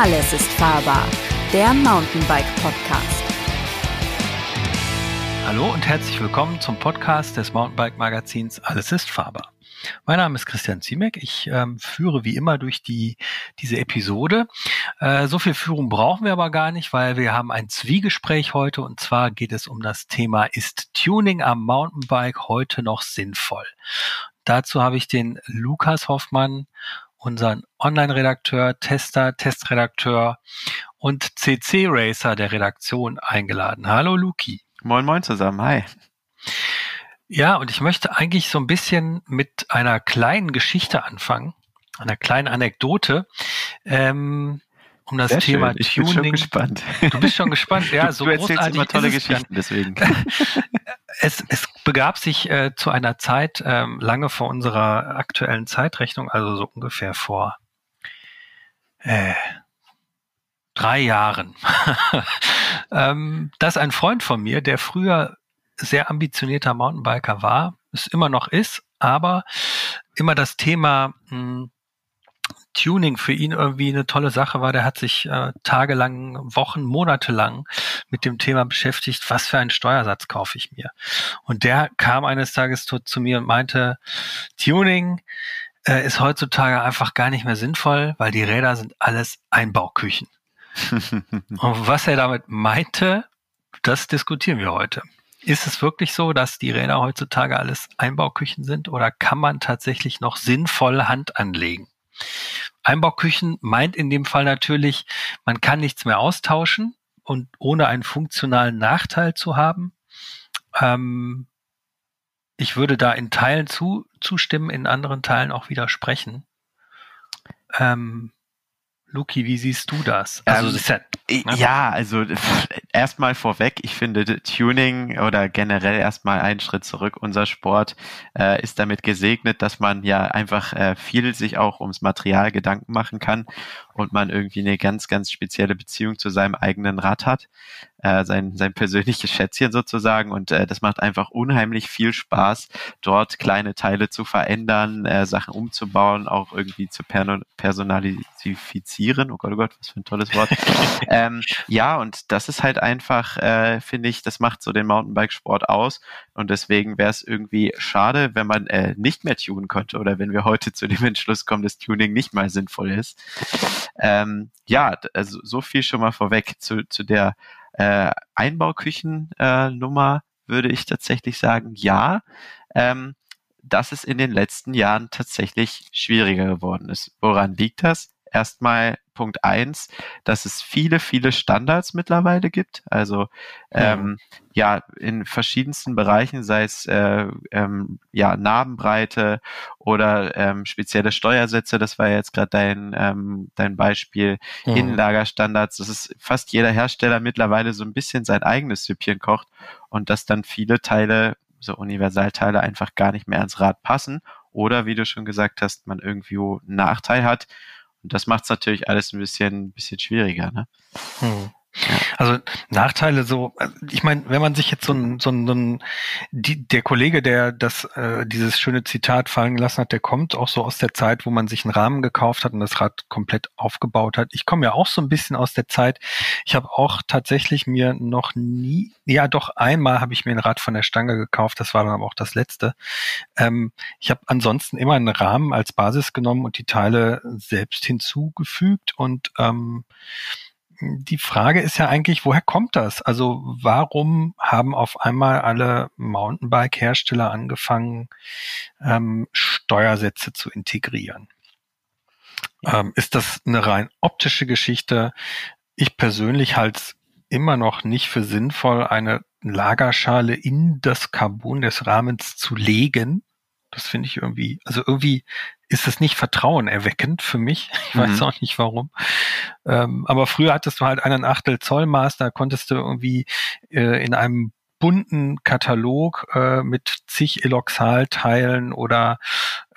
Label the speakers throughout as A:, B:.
A: Alles ist fahrbar, der Mountainbike Podcast.
B: Hallo und herzlich willkommen zum Podcast des Mountainbike Magazins Alles ist fahrbar. Mein Name ist Christian Ziemek. Ich ähm, führe wie immer durch die, diese Episode. Äh, so viel Führung brauchen wir aber gar nicht, weil wir haben ein Zwiegespräch heute und zwar geht es um das Thema, ist Tuning am Mountainbike heute noch sinnvoll? Dazu habe ich den Lukas Hoffmann unseren Online-Redakteur, Tester, Testredakteur und CC-Racer der Redaktion eingeladen. Hallo Luki.
C: Moin, moin zusammen. Hi.
B: Ja, und ich möchte eigentlich so ein bisschen mit einer kleinen Geschichte anfangen, einer kleinen Anekdote. Ähm, um das
C: Sehr
B: Thema
C: schön. Ich
B: Tuning.
C: bin schon gespannt.
B: Du bist schon gespannt, ja,
C: du,
B: so
C: du erzählst
B: großartig
C: immer tolle Geschichten, deswegen.
B: es, es begab sich äh, zu einer Zeit ähm, lange vor unserer aktuellen Zeitrechnung, also so ungefähr vor äh, drei Jahren, ähm, dass ein Freund von mir, der früher sehr ambitionierter Mountainbiker war, es immer noch ist, aber immer das Thema mh, Tuning für ihn irgendwie eine tolle Sache war. Der hat sich äh, tagelang, Wochen, Monate lang mit dem Thema beschäftigt, was für einen Steuersatz kaufe ich mir. Und der kam eines Tages zu, zu mir und meinte, Tuning äh, ist heutzutage einfach gar nicht mehr sinnvoll, weil die Räder sind alles Einbauküchen. und was er damit meinte, das diskutieren wir heute. Ist es wirklich so, dass die Räder heutzutage alles Einbauküchen sind oder kann man tatsächlich noch sinnvoll Hand anlegen? Einbauküchen meint in dem Fall natürlich, man kann nichts mehr austauschen und ohne einen funktionalen Nachteil zu haben. Ähm, ich würde da in Teilen zu, zustimmen, in anderen Teilen auch widersprechen. Ähm, Luki, wie siehst du das?
C: Also,
B: das ist ja?
C: Ja, also erstmal vorweg, ich finde Tuning oder generell erstmal einen Schritt zurück. Unser Sport äh, ist damit gesegnet, dass man ja einfach äh, viel sich auch ums Material Gedanken machen kann und man irgendwie eine ganz, ganz spezielle Beziehung zu seinem eigenen Rad hat, äh, sein, sein persönliches Schätzchen sozusagen. Und äh, das macht einfach unheimlich viel Spaß, dort kleine Teile zu verändern, äh, Sachen umzubauen, auch irgendwie zu per personalisieren. Oh Gott, oh Gott, was für ein tolles Wort. ähm, ja, und das ist halt einfach, äh, finde ich, das macht so den Mountainbike-Sport aus. Und deswegen wäre es irgendwie schade, wenn man äh, nicht mehr tunen könnte oder wenn wir heute zu dem Entschluss kommen, dass Tuning nicht mal sinnvoll ist. Ähm, ja, also so viel schon mal vorweg zu, zu der äh, Einbauküchen-Nummer äh, würde ich tatsächlich sagen, ja. Ähm, dass es in den letzten Jahren tatsächlich schwieriger geworden ist. Woran liegt das? Erstmal Punkt eins, dass es viele, viele Standards mittlerweile gibt. Also ähm, ja, in verschiedensten Bereichen, sei es äh, ähm, ja Narbenbreite oder ähm, spezielle Steuersätze. Das war jetzt gerade dein ähm, dein Beispiel. Mhm. Innenlagerstandards. Das ist fast jeder Hersteller mittlerweile so ein bisschen sein eigenes Süppchen kocht und dass dann viele Teile so Universalteile einfach gar nicht mehr ans Rad passen oder wie du schon gesagt hast, man irgendwie einen Nachteil hat und das macht es natürlich alles ein bisschen, bisschen schwieriger. Ne?
B: Hm. Also Nachteile so, ich meine, wenn man sich jetzt so ein, so ein, so ein die, der Kollege, der das äh, dieses schöne Zitat fallen gelassen hat, der kommt auch so aus der Zeit, wo man sich einen Rahmen gekauft hat und das Rad komplett aufgebaut hat. Ich komme ja auch so ein bisschen aus der Zeit. Ich habe auch tatsächlich mir noch nie, ja doch einmal habe ich mir ein Rad von der Stange gekauft. Das war dann aber auch das letzte. Ähm, ich habe ansonsten immer einen Rahmen als Basis genommen und die Teile selbst hinzugefügt und ähm, die Frage ist ja eigentlich, woher kommt das? Also warum haben auf einmal alle Mountainbike-Hersteller angefangen, ähm, Steuersätze zu integrieren? Ähm, ist das eine rein optische Geschichte? Ich persönlich halte es immer noch nicht für sinnvoll, eine Lagerschale in das Carbon des Rahmens zu legen. Das finde ich irgendwie, also irgendwie ist es nicht vertrauenerweckend für mich. Ich mhm. weiß auch nicht warum. Ähm, aber früher hattest du halt einen Achtel Zoll Maß, da konntest du irgendwie äh, in einem bunten Katalog äh, mit zig Eloxal-Teilen oder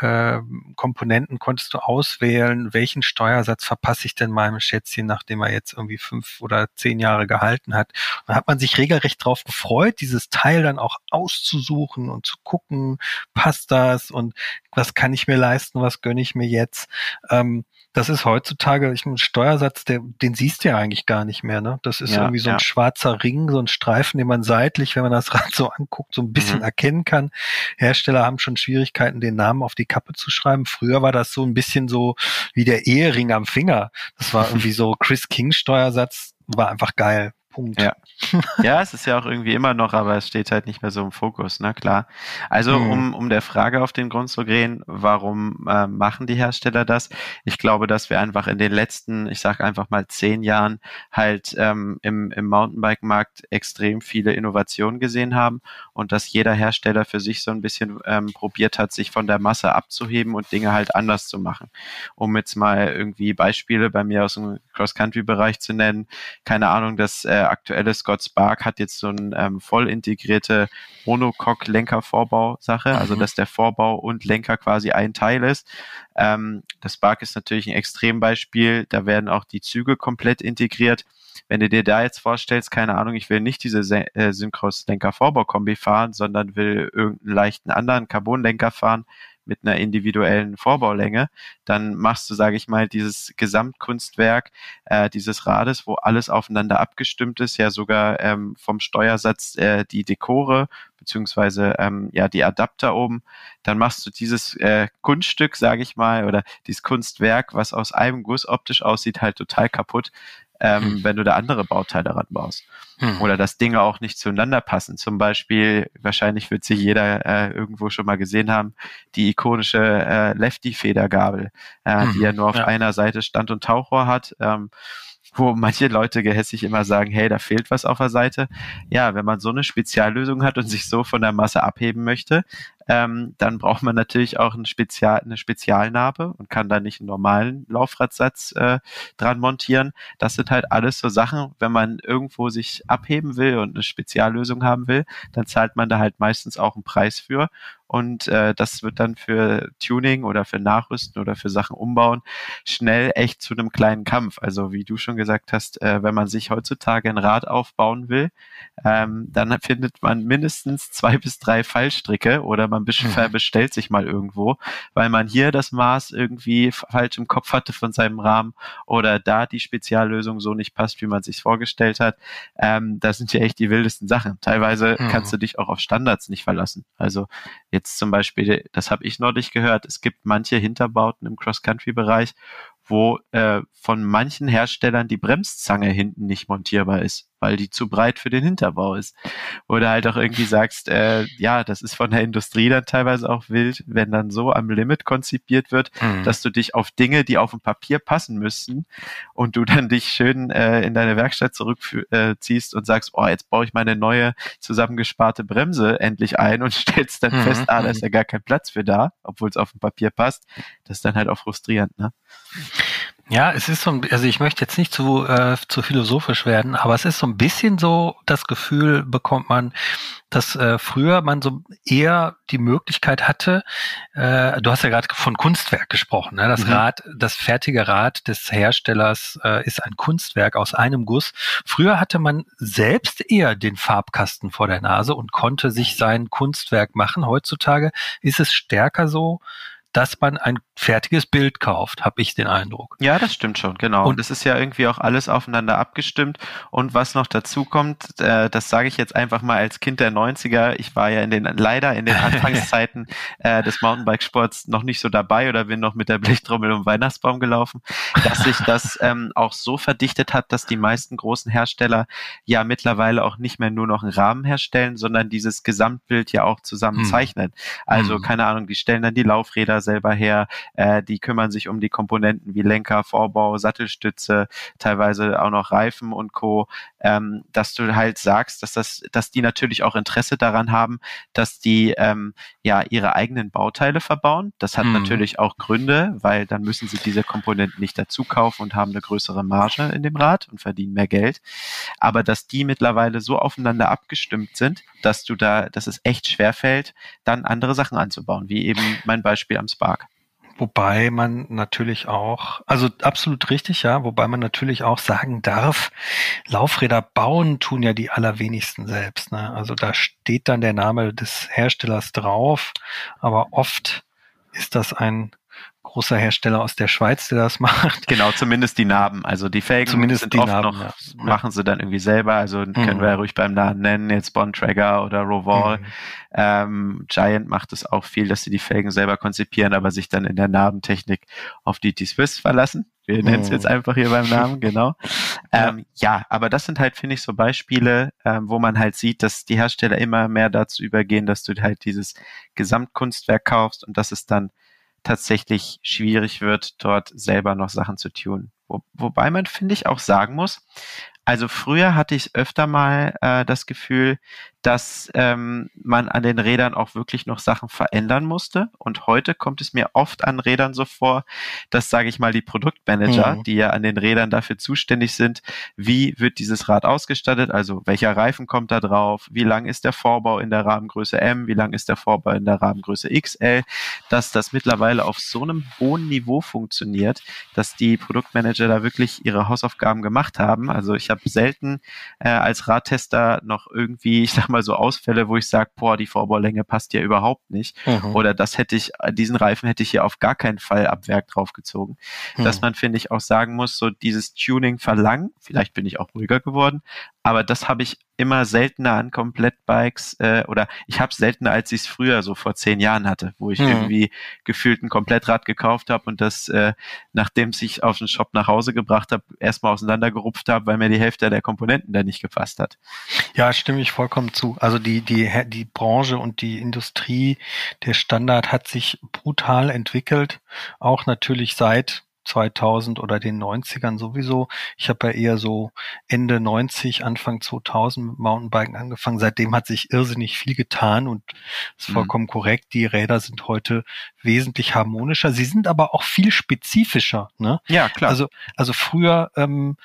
B: äh, Komponenten konntest du auswählen, welchen Steuersatz verpasse ich denn meinem Schätzchen, nachdem er jetzt irgendwie fünf oder zehn Jahre gehalten hat. Da hat man sich regelrecht drauf gefreut, dieses Teil dann auch auszusuchen und zu gucken, passt das und was kann ich mir leisten, was gönne ich mir jetzt. Ähm, das ist heutzutage, ich, ein Steuersatz, der, den siehst du ja eigentlich gar nicht mehr. Ne? Das ist ja, irgendwie so ein ja. schwarzer Ring, so ein Streifen, den man seitlich, wenn man das Rad so anguckt, so ein bisschen mhm. erkennen kann. Hersteller haben schon Schwierigkeiten, den Namen auf die Kappe zu schreiben. Früher war das so ein bisschen so wie der Ehering am Finger. Das war irgendwie so Chris King Steuersatz, war einfach geil. Punkt.
C: Ja. ja, es ist ja auch irgendwie immer noch, aber es steht halt nicht mehr so im Fokus, na ne? klar. Also hm. um, um der Frage auf den Grund zu gehen, warum äh, machen die Hersteller das? Ich glaube, dass wir einfach in den letzten, ich sage einfach mal zehn Jahren halt ähm, im, im Mountainbike-Markt extrem viele Innovationen gesehen haben und dass jeder Hersteller für sich so ein bisschen ähm, probiert hat, sich von der Masse abzuheben und Dinge halt anders zu machen. Um jetzt mal irgendwie Beispiele bei mir aus dem Cross-Country-Bereich zu nennen, keine Ahnung, das äh, aktuelle Scott Spark hat jetzt so ein ähm, voll integrierte Monocoque-Lenker-Vorbau-Sache, also mhm. dass der Vorbau und Lenker quasi ein Teil ist. Ähm, das Spark ist natürlich ein Extrembeispiel, da werden auch die Züge komplett integriert. Wenn du dir da jetzt vorstellst, keine Ahnung, ich will nicht diese äh, Synchros-Lenker-Vorbau-Kombi fahren, sondern will irgendeinen leichten anderen Carbon-Lenker fahren, mit einer individuellen Vorbaulänge, dann machst du, sage ich mal, dieses Gesamtkunstwerk äh, dieses Rades, wo alles aufeinander abgestimmt ist, ja sogar ähm, vom Steuersatz äh, die Dekore beziehungsweise ähm, ja die Adapter oben, dann machst du dieses äh, Kunststück, sage ich mal, oder dieses Kunstwerk, was aus einem Guss optisch aussieht, halt total kaputt, ähm, hm. wenn du da andere Bauteile ranbaust. Hm. Oder dass Dinge auch nicht zueinander passen. Zum Beispiel, wahrscheinlich wird sich jeder äh, irgendwo schon mal gesehen haben, die ikonische äh, Lefty-Federgabel, äh, hm. die ja nur auf ja. einer Seite Stand- und Tauchrohr hat. Ähm, wo manche Leute gehässig immer sagen, hey, da fehlt was auf der Seite. Ja, wenn man so eine Speziallösung hat und sich so von der Masse abheben möchte, ähm, dann braucht man natürlich auch ein Spezial, eine Spezialnarbe und kann da nicht einen normalen Laufradsatz äh, dran montieren. Das sind halt alles so Sachen, wenn man irgendwo sich abheben will und eine Speziallösung haben will, dann zahlt man da halt meistens auch einen Preis für. Und äh, das wird dann für Tuning oder für Nachrüsten oder für Sachen umbauen schnell echt zu einem kleinen Kampf. Also wie du schon gesagt hast, äh, wenn man sich heutzutage ein Rad aufbauen will, ähm, dann findet man mindestens zwei bis drei Fallstricke oder man mhm. bestellt sich mal irgendwo, weil man hier das Maß irgendwie falsch im Kopf hatte von seinem Rahmen oder da die Speziallösung so nicht passt, wie man sich vorgestellt hat. Ähm, das sind ja echt die wildesten Sachen. Teilweise mhm. kannst du dich auch auf Standards nicht verlassen. Also jetzt zum Beispiel, das habe ich neulich gehört, es gibt manche Hinterbauten im Cross-Country-Bereich, wo äh, von manchen Herstellern die Bremszange hinten nicht montierbar ist weil die zu breit für den Hinterbau ist. Oder halt auch irgendwie sagst, äh, ja, das ist von der Industrie dann teilweise auch wild, wenn dann so am Limit konzipiert wird, mhm. dass du dich auf Dinge, die auf dem Papier passen müssten und du dann dich schön äh, in deine Werkstatt zurückziehst äh, und sagst, oh, jetzt baue ich meine neue zusammengesparte Bremse endlich ein und stellst dann mhm. fest, ah, da ist mhm. ja gar kein Platz für da, obwohl es auf dem Papier passt. Das ist dann halt auch frustrierend, ne?
B: Ja, es ist so ein, also ich möchte jetzt nicht zu, äh, zu philosophisch werden, aber es ist so ein bisschen so, das Gefühl bekommt man, dass äh, früher man so eher die Möglichkeit hatte, äh, du hast ja gerade von Kunstwerk gesprochen, ne? das mhm. Rad, das fertige Rad des Herstellers äh, ist ein Kunstwerk aus einem Guss. Früher hatte man selbst eher den Farbkasten vor der Nase und konnte sich sein Kunstwerk machen. Heutzutage ist es stärker so, dass man ein fertiges Bild kauft, habe ich den Eindruck.
C: Ja, das stimmt schon, genau. Und es ist ja irgendwie auch alles aufeinander abgestimmt. Und was noch dazu kommt, äh, das sage ich jetzt einfach mal als Kind der 90er. Ich war ja in den leider in den Anfangszeiten äh, des Mountainbikesports noch nicht so dabei oder bin noch mit der Blechtrommel um Weihnachtsbaum gelaufen, dass sich das ähm, auch so verdichtet hat, dass die meisten großen Hersteller ja mittlerweile auch nicht mehr nur noch einen Rahmen herstellen, sondern dieses Gesamtbild ja auch zusammen hm. zeichnen. Also hm. keine Ahnung, die stellen dann die Laufräder selber her, äh, die kümmern sich um die Komponenten wie Lenker, Vorbau, Sattelstütze, teilweise auch noch Reifen und Co. Ähm, dass du halt sagst, dass das, dass die natürlich auch Interesse daran haben, dass die ähm, ja ihre eigenen Bauteile verbauen. Das hat mhm. natürlich auch Gründe, weil dann müssen sie diese Komponenten nicht dazu kaufen und haben eine größere Marge in dem Rad und verdienen mehr Geld. Aber dass die mittlerweile so aufeinander abgestimmt sind, dass du da, dass es echt schwer fällt, dann andere Sachen anzubauen, wie eben mein Beispiel am Spark.
B: Wobei man natürlich auch, also absolut richtig, ja, wobei man natürlich auch sagen darf, Laufräder bauen tun ja die allerwenigsten selbst. Ne? Also da steht dann der Name des Herstellers drauf, aber oft ist das ein großer Hersteller aus der Schweiz, der das macht.
C: Genau, zumindest die Narben. Also die Felgen
B: zumindest
C: sind
B: die
C: oft
B: Narben,
C: noch,
B: ja.
C: machen sie dann irgendwie selber. Also können
B: Mhm.
C: wir ja ruhig beim Namen nennen, jetzt Bontrager oder Roval.
B: Mhm.
C: Ähm, Giant macht es auch viel, dass sie die Felgen selber konzipieren, aber sich dann in der Narbentechnik auf die T-Swiss verlassen. Wir nennen es
B: Mhm.
C: jetzt einfach hier beim Namen, genau. Ähm, ja, aber das sind halt, finde ich, so Beispiele, ähm, wo man halt sieht, dass die Hersteller immer mehr dazu übergehen, dass du halt dieses Gesamtkunstwerk kaufst und dass es dann tatsächlich schwierig wird, dort selber noch Sachen zu tun. Wo, wobei man, finde ich, auch sagen muss, also früher hatte ich öfter mal äh, das Gefühl, dass ähm, man an den Rädern auch wirklich noch Sachen verändern musste. Und heute kommt es mir oft an Rädern so vor, dass, sage ich mal, die Produktmanager,
B: Mhm.
C: die ja an den Rädern dafür zuständig sind, wie wird dieses Rad ausgestattet, also welcher Reifen kommt da drauf, wie lang ist der Vorbau in der Rahmengröße M, wie lang ist der Vorbau in der Rahmengröße XL, dass das mittlerweile auf so einem hohen Niveau funktioniert, dass die Produktmanager da wirklich ihre Hausaufgaben gemacht haben. Also ich habe selten äh, als Radtester noch irgendwie, ich sag mal so Ausfälle, wo ich sage, boah, die Vorbaulänge passt ja überhaupt nicht.
B: Mhm.
C: Oder das hätte ich, diesen Reifen hätte ich hier auf gar keinen Fall ab Werk draufgezogen. Dass
B: Mhm.
C: man, finde ich, auch sagen muss, so dieses Tuning verlangen, vielleicht bin ich auch ruhiger geworden, aber das habe ich immer seltener an Komplettbikes äh, oder ich habe es seltener, als ich es früher so vor zehn Jahren hatte, wo ich
B: Mhm.
C: irgendwie gefühlt ein Komplettrad gekauft habe und das, äh, nachdem es ich auf den Shop nach Hause gebracht habe, erstmal auseinandergerupft habe, weil mir die Hälfte der Komponenten da nicht gepasst hat.
B: Ja, stimme ich vollkommen zu. Also die, die, die Branche und die Industrie, der Standard hat sich brutal entwickelt. Auch natürlich seit 2000 oder den 90ern sowieso. Ich habe ja eher so Ende 90, Anfang 2000 mit Mountainbiken angefangen. Seitdem hat sich irrsinnig viel getan und ist
C: Mhm.
B: vollkommen korrekt. Die Räder sind heute wesentlich harmonischer. Sie sind aber auch viel spezifischer. Ne?
C: Ja, klar.
B: Also, also früher ähm,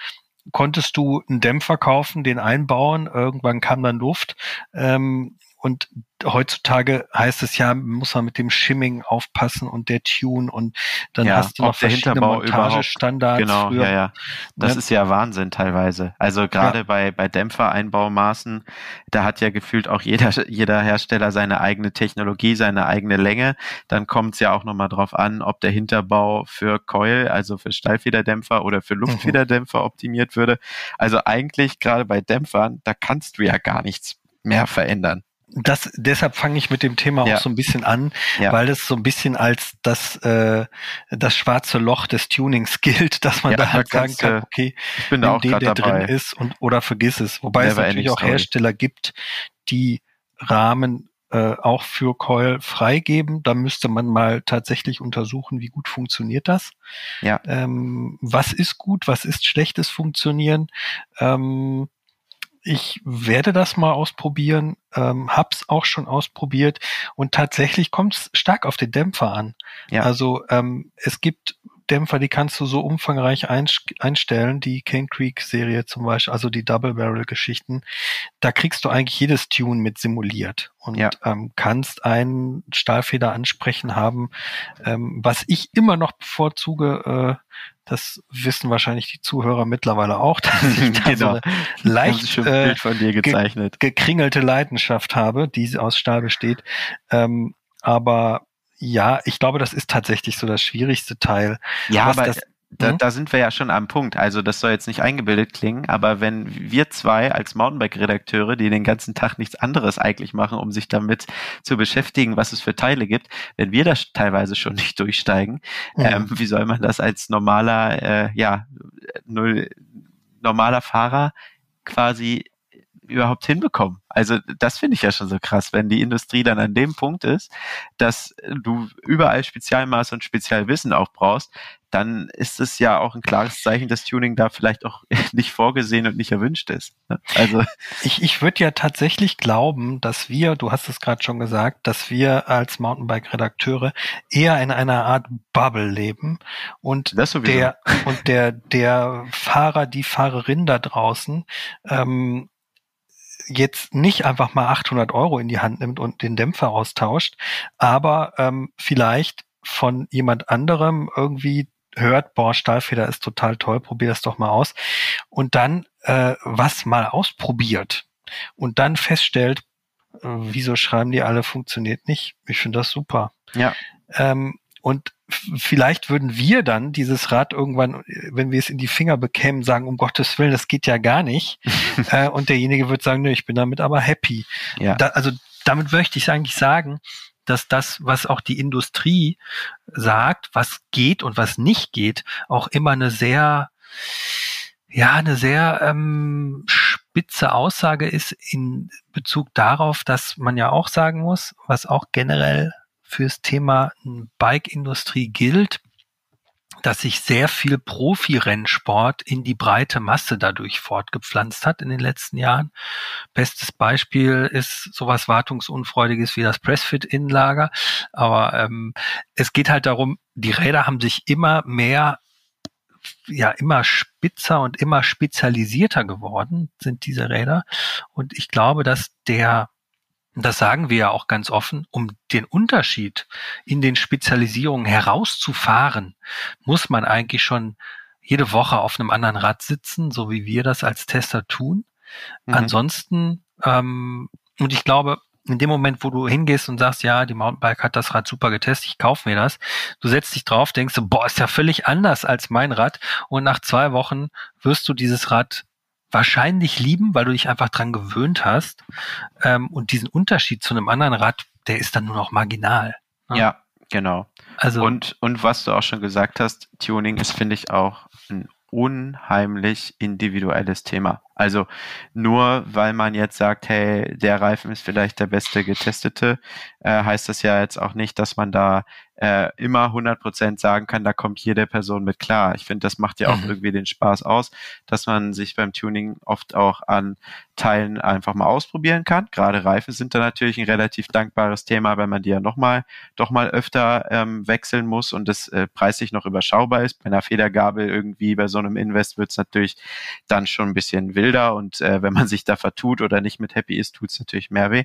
B: konntest du einen Dämpfer kaufen, den einbauen, irgendwann kam dann Luft. Ähm, und heutzutage heißt es ja, muss man mit dem Shimming aufpassen und der Tune und dann
C: Ja,
B: hast du noch verschiedene Montagestandards.
C: Genau,
B: früher.
C: ja, ja. Das
B: Ne?
C: ist ja Wahnsinn teilweise. Also gerade bei, bei Dämpfereinbaumaßen, da hat ja gefühlt auch jeder, jeder Hersteller seine eigene Technologie, seine eigene Länge. Dann kommt es ja auch nochmal drauf an, ob der Hinterbau für Coil, also für Stallfederdämpfer oder für Luftfederdämpfer optimiert würde. Also eigentlich gerade bei Dämpfern, da kannst du ja gar nichts mehr verändern.
B: Das, deshalb fange ich mit dem Thema
C: Ja.
B: auch so ein bisschen an,
C: Ja.
B: weil es so ein bisschen als das, äh, das schwarze Loch des Tunings gilt, dass man
C: Ja,
B: da halt sagen kann, okay,
C: Ich bin da auch
B: den, der
C: dabei.
B: drin ist und oder vergiss es. Wobei es
C: Never
B: natürlich
C: ending
B: auch. Hersteller gibt, die Rahmen äh, auch für Coil freigeben. Da müsste man mal tatsächlich untersuchen, wie gut funktioniert das.
C: Ja.
B: Ähm, was ist gut, was ist schlechtes Funktionieren? Ähm, ich werde das mal ausprobieren, ähm, hab's auch schon ausprobiert und tatsächlich kommt es stark auf den Dämpfer an.
C: Ja.
B: Also ähm, es gibt Dämpfer, die kannst du so umfangreich einstellen, die Cane Creek Serie zum Beispiel, also die Double Barrel Geschichten. Da kriegst du eigentlich jedes Tune mit simuliert und
C: Ja.
B: ähm, kannst einen Stahlfeder ansprechen haben. Ähm, was ich immer noch bevorzuge, äh, das wissen wahrscheinlich die Zuhörer mittlerweile auch, dass ich da so
C: Genau.
B: eine
C: Haben sie
B: leicht äh,
C: Bild von dir gezeichnet.
B: gekringelte Leidenschaft habe, die aus Stahl besteht. Ähm, aber ja, ich glaube, das ist tatsächlich so das schwierigste Teil.
C: Ja, aber
B: das-
C: da,
B: Mhm.
C: da sind wir ja schon am Punkt. Also das soll jetzt nicht eingebildet klingen, aber wenn wir zwei als Mountainbike-Redakteure, die den ganzen Tag nichts anderes eigentlich machen, um sich damit zu beschäftigen, was es für Teile gibt, wenn wir das teilweise schon nicht durchsteigen,
B: Mhm.
C: ähm, wie soll man das als normaler, äh, ja, null, normaler Fahrer quasi überhaupt hinbekommen. Also das finde ich ja schon so krass, wenn die Industrie dann an dem Punkt ist, dass du überall Spezialmaß und Spezialwissen auch brauchst, dann ist es ja auch ein klares Zeichen, dass Tuning da vielleicht auch nicht vorgesehen und nicht erwünscht ist. ne? Also
B: Ich, ich würde ja tatsächlich glauben, dass wir, du hast es gerade schon gesagt, dass wir als Mountainbike-Redakteure eher in einer Art Bubble leben und der und der der Fahrer, die Fahrerin da draußen ähm, jetzt nicht einfach mal 800 Euro in die Hand nimmt und den Dämpfer austauscht, aber ähm, vielleicht von jemand anderem irgendwie hört, boah, Stahlfeder ist total toll, probier das doch mal aus. Und dann äh, was mal ausprobiert und dann feststellt, äh, wieso schreiben die alle, funktioniert nicht. Ich finde das super.
C: Ja.
B: Ähm, und vielleicht würden wir dann dieses Rad irgendwann, wenn wir es in die Finger bekämen, sagen, um Gottes Willen, das geht ja gar nicht. äh, und derjenige wird sagen, nö, ich bin damit aber happy.
C: Ja.
B: Da, also damit möchte ich eigentlich sagen, dass das, was auch die Industrie sagt, was geht und was nicht geht, auch immer eine sehr, ja, eine sehr ähm, spitze Aussage ist in Bezug darauf, dass man ja auch sagen muss, was auch generell fürs Thema Bike-Industrie gilt, dass sich sehr viel Profirennsport in die breite Masse dadurch fortgepflanzt hat in den letzten Jahren. Bestes Beispiel ist sowas Wartungsunfreudiges wie das Pressfit-Innenlager. Aber ähm, es geht halt darum, die Räder haben sich immer mehr ja immer spitzer und immer spezialisierter geworden sind diese Räder und ich glaube, dass der und das sagen wir ja auch ganz offen, um den Unterschied in den Spezialisierungen herauszufahren, muss man eigentlich schon jede Woche auf einem anderen Rad sitzen, so wie wir das als Tester tun. Mhm. Ansonsten, ähm, und ich glaube, in dem Moment, wo du hingehst und sagst, ja, die Mountainbike hat das Rad super getestet, ich kaufe mir das, du setzt dich drauf, denkst du, boah, ist ja völlig anders als mein Rad und nach zwei Wochen wirst du dieses Rad wahrscheinlich lieben, weil du dich einfach dran gewöhnt hast. Ähm, und diesen Unterschied zu einem anderen Rad, der ist dann nur noch marginal.
C: Ne? Ja, genau. Also und, und was du auch schon gesagt hast, Tuning ist, finde ich, auch ein unheimlich individuelles Thema. Also nur weil man jetzt sagt, hey, der Reifen ist vielleicht der beste getestete, äh, heißt das ja jetzt auch nicht, dass man da äh, immer 100% sagen kann, da kommt jede Person mit klar. Ich finde, das macht ja auch mhm. irgendwie den Spaß aus, dass man sich beim Tuning oft auch an Teilen einfach mal ausprobieren kann. Gerade Reifen sind da natürlich ein relativ dankbares Thema, weil man die ja nochmal, doch mal öfter ähm, wechseln muss und das äh, preislich noch überschaubar ist. Bei einer Federgabel irgendwie bei so einem Invest wird es natürlich dann schon ein bisschen wilder und äh, wenn man sich da vertut oder nicht mit happy ist, tut es natürlich mehr weh.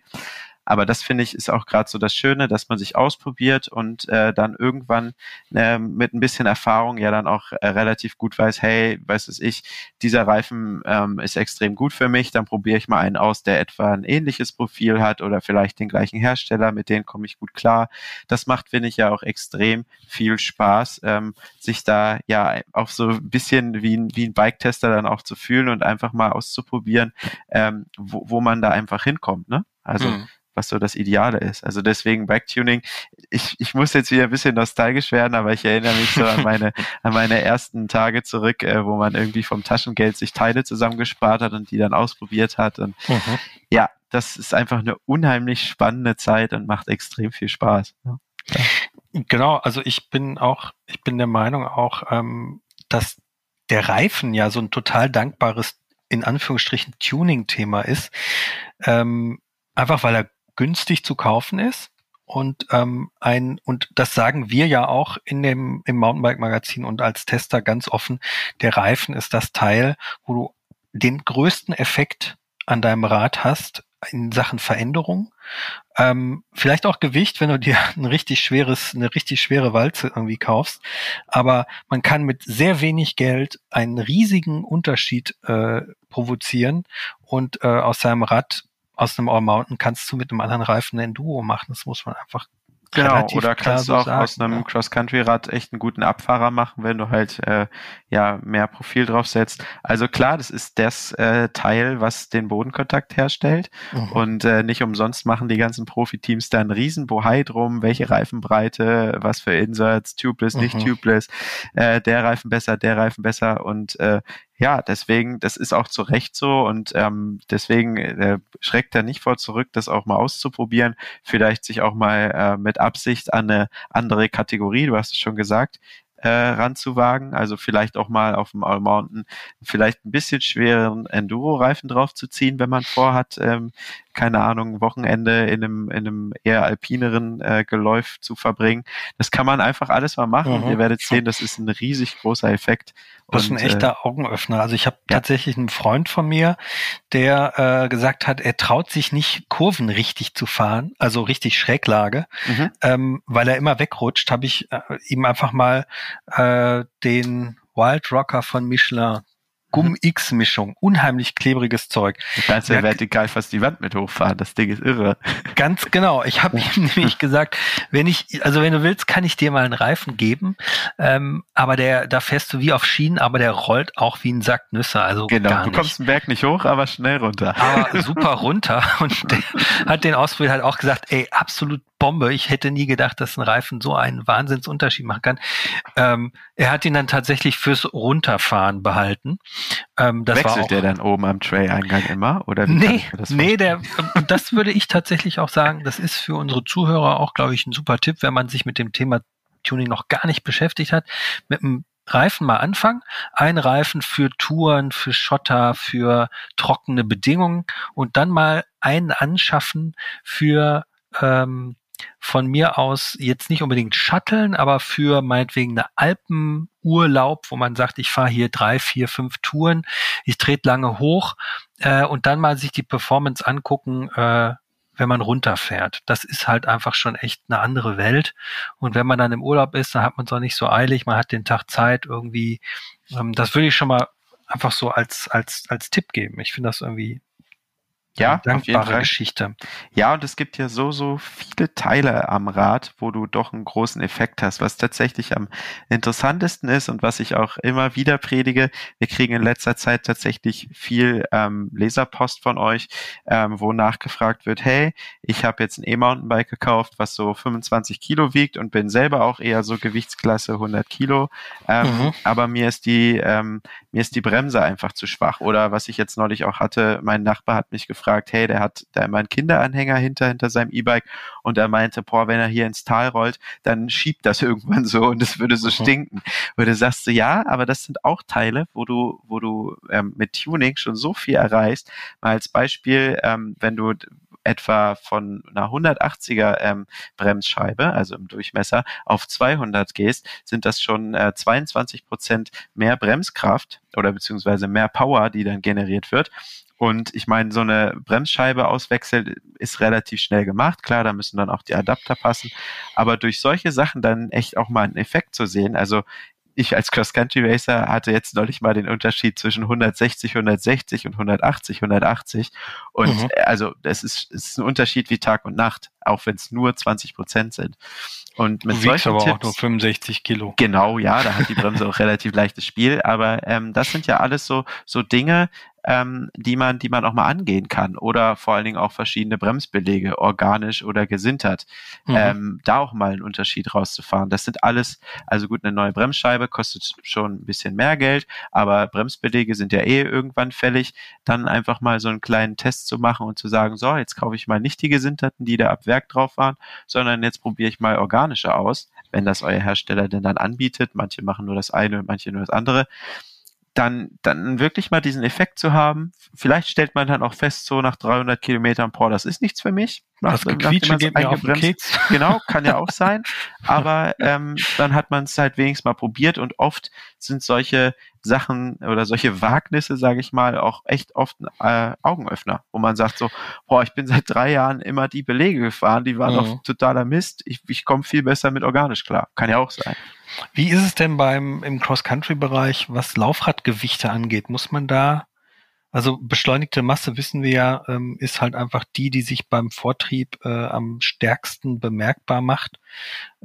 C: Aber das finde ich ist auch gerade so das Schöne, dass man sich ausprobiert und äh, dann irgendwann äh, mit ein bisschen Erfahrung ja dann auch äh, relativ gut weiß, hey, weiß es ich, dieser Reifen ähm, ist extrem gut für mich, dann probiere ich mal einen aus, der etwa ein ähnliches Profil hat oder vielleicht den gleichen Hersteller, mit denen komme ich gut klar. Das macht, finde ich, ja auch extrem viel Spaß, ähm, sich da ja auch so ein bisschen wie ein, wie ein Bike-Tester dann auch zu fühlen und einfach mal auszuprobieren, ähm, wo, wo man da einfach hinkommt. Ne? Also mhm was so das Ideale ist. Also deswegen Backtuning. Ich, ich muss jetzt wieder ein bisschen nostalgisch werden, aber ich erinnere mich so an meine, an meine ersten Tage zurück, äh, wo man irgendwie vom Taschengeld sich Teile zusammengespart hat und die dann ausprobiert hat. Und mhm. ja, das ist einfach eine unheimlich spannende Zeit und macht extrem viel Spaß. Ja.
B: Genau, also ich bin auch, ich bin der Meinung auch, ähm, dass der Reifen ja so ein total dankbares in Anführungsstrichen Tuning-Thema ist. Ähm, einfach weil er günstig zu kaufen ist. Und ähm, ein, und das sagen wir ja auch in dem im Mountainbike-Magazin und als Tester ganz offen, der Reifen ist das Teil, wo du den größten Effekt an deinem Rad hast in Sachen Veränderung. Ähm, vielleicht auch Gewicht, wenn du dir ein richtig schweres, eine richtig schwere Walze irgendwie kaufst. Aber man kann mit sehr wenig Geld einen riesigen Unterschied äh, provozieren und äh, aus seinem Rad aus einem All-Mountain kannst du mit einem anderen Reifen ein Duo machen. Das muss man einfach
C: Genau, oder kannst du auch sagen, aus einem ja. Cross-Country-Rad echt einen guten Abfahrer machen, wenn du halt äh, ja mehr Profil drauf setzt. Also klar, das ist das äh, Teil, was den Bodenkontakt herstellt. Mhm. Und äh, nicht umsonst machen die ganzen Profiteams da einen riesen Bohai drum, welche Reifenbreite, was für Inserts, tubeless, mhm. nicht tubeless, äh, der Reifen besser, der Reifen besser. Und äh, ja, deswegen, das ist auch zu Recht so und ähm, deswegen äh, schreckt er nicht vor zurück, das auch mal auszuprobieren, vielleicht sich auch mal äh, mit Absicht an eine andere Kategorie, du hast es schon gesagt, äh, ranzuwagen. Also vielleicht auch mal auf dem All Mountain vielleicht ein bisschen schwereren Enduro-Reifen draufzuziehen, wenn man vorhat, ähm, keine Ahnung, Wochenende in einem, in einem eher alpineren äh, Geläuf zu verbringen. Das kann man einfach alles mal machen. Mhm. Ihr werdet sehen, das ist ein riesig großer Effekt.
B: Das ist ein echter äh, Augenöffner. Also ich habe ja. tatsächlich einen Freund von mir, der äh, gesagt hat, er traut sich nicht, Kurven richtig zu fahren, also richtig Schräglage, mhm. ähm, weil er immer wegrutscht, habe ich äh, ihm einfach mal äh, den Wild Rocker von Michelin Gumm-X-Mischung, unheimlich klebriges Zeug.
C: Du kannst ja, ja vertikal fast die Wand mit hochfahren, das Ding ist irre.
B: Ganz genau. Ich habe ihm nämlich gesagt, wenn ich, also wenn du willst, kann ich dir mal einen Reifen geben, ähm, aber der, da fährst du wie auf Schienen, aber der rollt auch wie ein Sack Nüsse. Also
C: genau, du kommst den Berg nicht hoch, aber schnell runter.
B: Aber super runter. Und der hat den Ausprobiert, halt auch gesagt, ey, absolut Bombe. Ich hätte nie gedacht, dass ein Reifen so einen Wahnsinnsunterschied machen kann. Ähm, er hat ihn dann tatsächlich fürs Runterfahren behalten.
C: Ähm, das Wechselt war auch, der dann oben am Tray-Eingang immer? Oder
B: nee, nee, der, und das würde ich tatsächlich auch sagen, das ist für unsere Zuhörer auch, glaube ich, ein super Tipp, wenn man sich mit dem Thema Tuning noch gar nicht beschäftigt hat, mit einem Reifen mal anfangen. Ein Reifen für Touren, für Schotter, für trockene Bedingungen und dann mal einen anschaffen für ähm, von mir aus jetzt nicht unbedingt shutteln, aber für meinetwegen eine Alpenurlaub, wo man sagt, ich fahre hier drei, vier, fünf Touren, ich trete lange hoch äh, und dann mal sich die Performance angucken, äh, wenn man runterfährt. Das ist halt einfach schon echt eine andere Welt. Und wenn man dann im Urlaub ist, dann hat man es auch nicht so eilig, man hat den Tag Zeit irgendwie. Ähm, das würde ich schon mal einfach so als, als, als Tipp geben. Ich finde das irgendwie
C: ja,
B: dankbare Geschichte.
C: Ja, und es gibt ja so, so viele Teile am Rad, wo du doch einen großen Effekt hast. Was tatsächlich am interessantesten ist und was ich auch immer wieder predige, wir kriegen in letzter Zeit tatsächlich viel ähm, Leserpost von euch, ähm, wo nachgefragt wird, hey, ich habe jetzt ein E-Mountainbike gekauft, was so 25 Kilo wiegt und bin selber auch eher so Gewichtsklasse 100 Kilo, ähm, mhm. aber mir ist die, ähm, mir ist die Bremse einfach zu schwach. Oder was ich jetzt neulich auch hatte, mein Nachbar hat mich gefragt, gefragt, hey, der hat da immer einen Kinderanhänger hinter, hinter seinem E-Bike und er meinte, boah, wenn er hier ins Tal rollt, dann schiebt das irgendwann so und es würde so mhm. stinken. Und du sagst du, ja, aber das sind auch Teile, wo du, wo du ähm, mit Tuning schon so viel erreichst. Mal als Beispiel, ähm, wenn du etwa von einer 180er ähm, Bremsscheibe, also im Durchmesser, auf 200 gehst, sind das schon äh, 22 Prozent mehr Bremskraft oder beziehungsweise mehr Power, die dann generiert wird. Und ich meine, so eine Bremsscheibe auswechseln ist relativ schnell gemacht. Klar, da müssen dann auch die Adapter passen. Aber durch solche Sachen dann echt auch mal einen Effekt zu sehen. Also ich als Cross-Country-Racer hatte jetzt neulich mal den Unterschied zwischen 160, 160 und 180, 180. Und mhm. also das ist, ist ein Unterschied wie Tag und Nacht, auch wenn es nur 20 Prozent sind. Und mit
B: du solchen aber Tipps, auch nur 65 Kilo.
C: Genau, ja, da hat die Bremse auch relativ leichtes Spiel. Aber ähm, das sind ja alles so so Dinge, ähm, die man, die man auch mal angehen kann oder vor allen Dingen auch verschiedene Bremsbelege, organisch oder gesintert, mhm. ähm, da auch mal einen Unterschied rauszufahren. Das sind alles, also gut, eine neue Bremsscheibe kostet schon ein bisschen mehr Geld, aber Bremsbelege sind ja eh irgendwann fällig. Dann einfach mal so einen kleinen Test zu machen und zu sagen, so, jetzt kaufe ich mal nicht die gesinterten, die da ab Werk drauf waren, sondern jetzt probiere ich mal organische aus, wenn das euer Hersteller denn dann anbietet. Manche machen nur das eine, manche nur das andere dann, dann wirklich mal diesen Effekt zu haben. Vielleicht stellt man dann auch fest, so nach 300 Kilometern, boah, das ist nichts für mich.
B: Nach, das Gequietsche geht mir auf den Keks.
C: Genau, kann ja auch sein. Aber ähm, dann hat man es halt wenigstens mal probiert und oft sind solche Sachen oder solche Wagnisse, sage ich mal, auch echt oft ein äh, Augenöffner, wo man sagt so, boah, ich bin seit drei Jahren immer die Belege gefahren, die waren mhm. doch totaler Mist. Ich, ich komme viel besser mit organisch klar. Kann ja auch sein.
B: Wie ist es denn beim im Cross-Country-Bereich, was Laufradgewichte angeht? Muss man da also beschleunigte Masse, wissen wir ja, ähm, ist halt einfach die, die sich beim Vortrieb äh, am stärksten bemerkbar macht.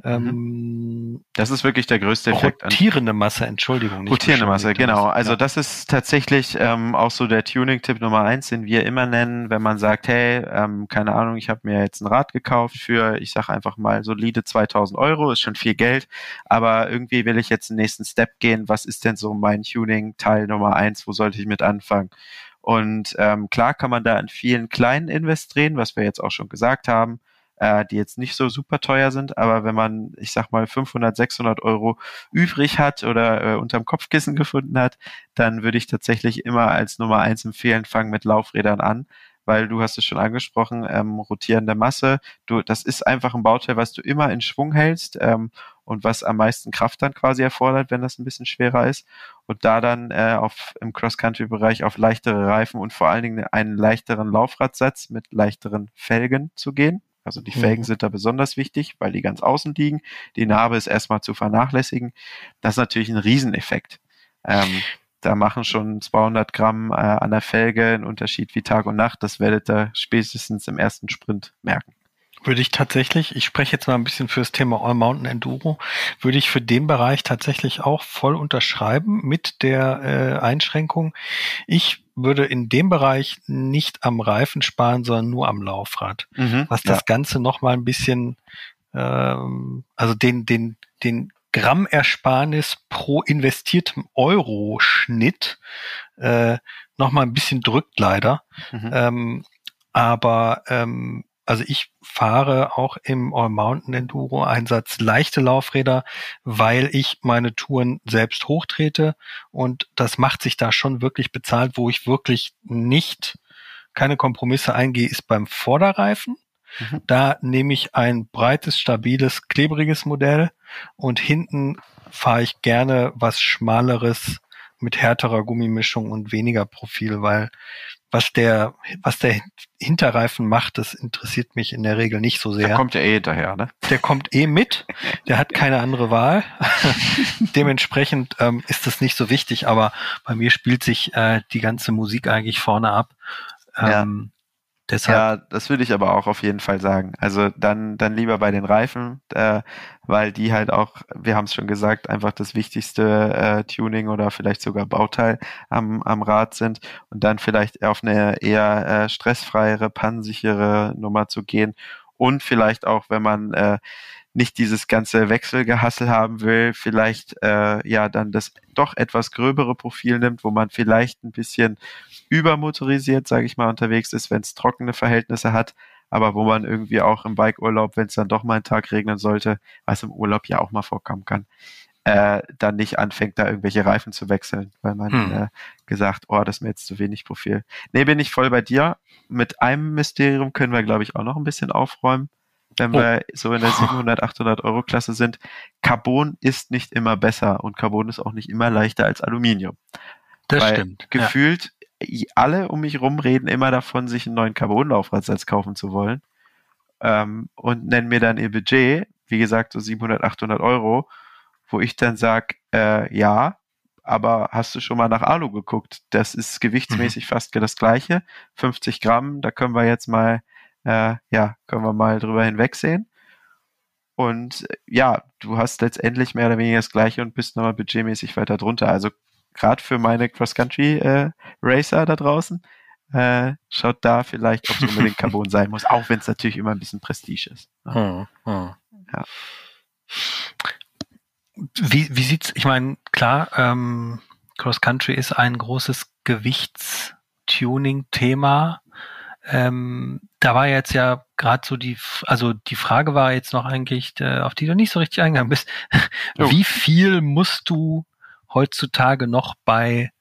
C: Mhm. Ähm, das ist wirklich der größte Effekt.
B: Rotierende Masse, Entschuldigung.
C: Rotierende Masse, genau. Also ja. das ist tatsächlich ähm, auch so der Tuning-Tipp Nummer eins, den wir immer nennen, wenn man sagt, hey, ähm, keine Ahnung, ich habe mir jetzt ein Rad gekauft für, ich sage einfach mal, solide 2000 Euro, ist schon viel Geld, aber irgendwie will ich jetzt den nächsten Step gehen. Was ist denn so mein Tuning-Teil Nummer eins? Wo sollte ich mit anfangen? Und ähm, klar kann man da in vielen kleinen Invest drehen, was wir jetzt auch schon gesagt haben, äh, die jetzt nicht so super teuer sind. Aber wenn man, ich sag mal, 500, 600 Euro übrig hat oder äh, unterm Kopfkissen gefunden hat, dann würde ich tatsächlich immer als Nummer eins empfehlen, fang mit Laufrädern an, weil du hast es schon angesprochen, ähm, rotierende Masse. Du, das ist einfach ein Bauteil, was du immer in Schwung hältst ähm, und was am meisten Kraft dann quasi erfordert, wenn das ein bisschen schwerer ist. Und da dann äh, auf, im Cross-Country-Bereich auf leichtere Reifen und vor allen Dingen einen leichteren Laufradsatz mit leichteren Felgen zu gehen. Also die Felgen mhm. sind da besonders wichtig, weil die ganz außen liegen. Die Narbe ist erstmal zu vernachlässigen. Das ist natürlich ein Rieseneffekt. Ähm, da machen schon 200 Gramm äh, an der Felge einen Unterschied wie Tag und Nacht. Das werdet ihr spätestens im ersten Sprint merken.
B: Würde ich tatsächlich, ich spreche jetzt mal ein bisschen für das Thema All Mountain Enduro, würde ich für den Bereich tatsächlich auch voll unterschreiben mit der äh, Einschränkung. Ich würde in dem Bereich nicht am Reifen sparen, sondern nur am Laufrad. Mhm, was das ja. Ganze nochmal ein bisschen, ähm, also den, den, den Grammersparnis pro investiertem Euro-Schnitt äh, nochmal ein bisschen drückt leider. Mhm. Ähm, aber ähm, also ich fahre auch im All Mountain Enduro Einsatz leichte Laufräder, weil ich meine Touren selbst hochtrete und das macht sich da schon wirklich bezahlt, wo ich wirklich nicht keine Kompromisse eingehe, ist beim Vorderreifen. Mhm. Da nehme ich ein breites, stabiles, klebriges Modell und hinten fahre ich gerne was schmaleres mit härterer Gummimischung und weniger Profil, weil was der, was der Hinterreifen macht, das interessiert mich in der Regel nicht so sehr. Der
C: kommt ja eh hinterher, ne?
B: Der kommt eh mit. Der hat keine andere Wahl. Dementsprechend ähm, ist das nicht so wichtig, aber bei mir spielt sich äh, die ganze Musik eigentlich vorne ab.
C: Ähm, Deshalb. Ja, das würde ich aber auch auf jeden Fall sagen. Also dann, dann lieber bei den Reifen, äh, weil die halt auch, wir haben es schon gesagt, einfach das wichtigste äh, Tuning oder vielleicht sogar Bauteil am, am Rad sind und dann vielleicht auf eine eher äh, stressfreiere, pannsichere Nummer zu gehen und vielleicht auch, wenn man äh, nicht dieses ganze Wechselgehassel haben will, vielleicht äh, ja dann das doch etwas gröbere Profil nimmt, wo man vielleicht ein bisschen übermotorisiert, sage ich mal, unterwegs ist, wenn es trockene Verhältnisse hat, aber wo man irgendwie auch im Bikeurlaub, wenn es dann doch mal einen Tag regnen sollte, was im Urlaub ja auch mal vorkommen kann, äh, dann nicht anfängt, da irgendwelche Reifen zu wechseln, weil man hm. äh, gesagt, oh, das ist mir jetzt zu wenig Profil. Nee, bin ich voll bei dir. Mit einem Mysterium können wir, glaube ich, auch noch ein bisschen aufräumen wenn oh. wir so in der 700, 800 Euro Klasse sind. Carbon ist nicht immer besser und Carbon ist auch nicht immer leichter als Aluminium.
B: Das Weil stimmt.
C: Gefühlt ja. alle um mich rum reden immer davon, sich einen neuen Carbon-Laufradsatz kaufen zu wollen ähm, und nennen mir dann ihr Budget, wie gesagt, so 700, 800 Euro, wo ich dann sage, äh, ja, aber hast du schon mal nach Alu geguckt? Das ist gewichtsmäßig mhm. fast das gleiche. 50 Gramm, da können wir jetzt mal äh, ja, können wir mal drüber hinwegsehen. Und ja, du hast letztendlich mehr oder weniger das gleiche und bist nochmal budgetmäßig weiter drunter. Also gerade für meine Cross-Country-Racer äh, da draußen, äh, schaut da vielleicht, ob es unbedingt Carbon sein muss, auch wenn es natürlich immer ein bisschen Prestige ist.
B: Ne? Hm, hm. Ja. Wie, wie sieht's, ich meine, klar, ähm, Cross Country ist ein großes Gewichtstuning-Thema. Ähm, da war jetzt ja gerade so die, also die Frage war jetzt noch eigentlich, äh, auf die du nicht so richtig eingegangen bist. Oh. Wie viel musst du heutzutage noch bei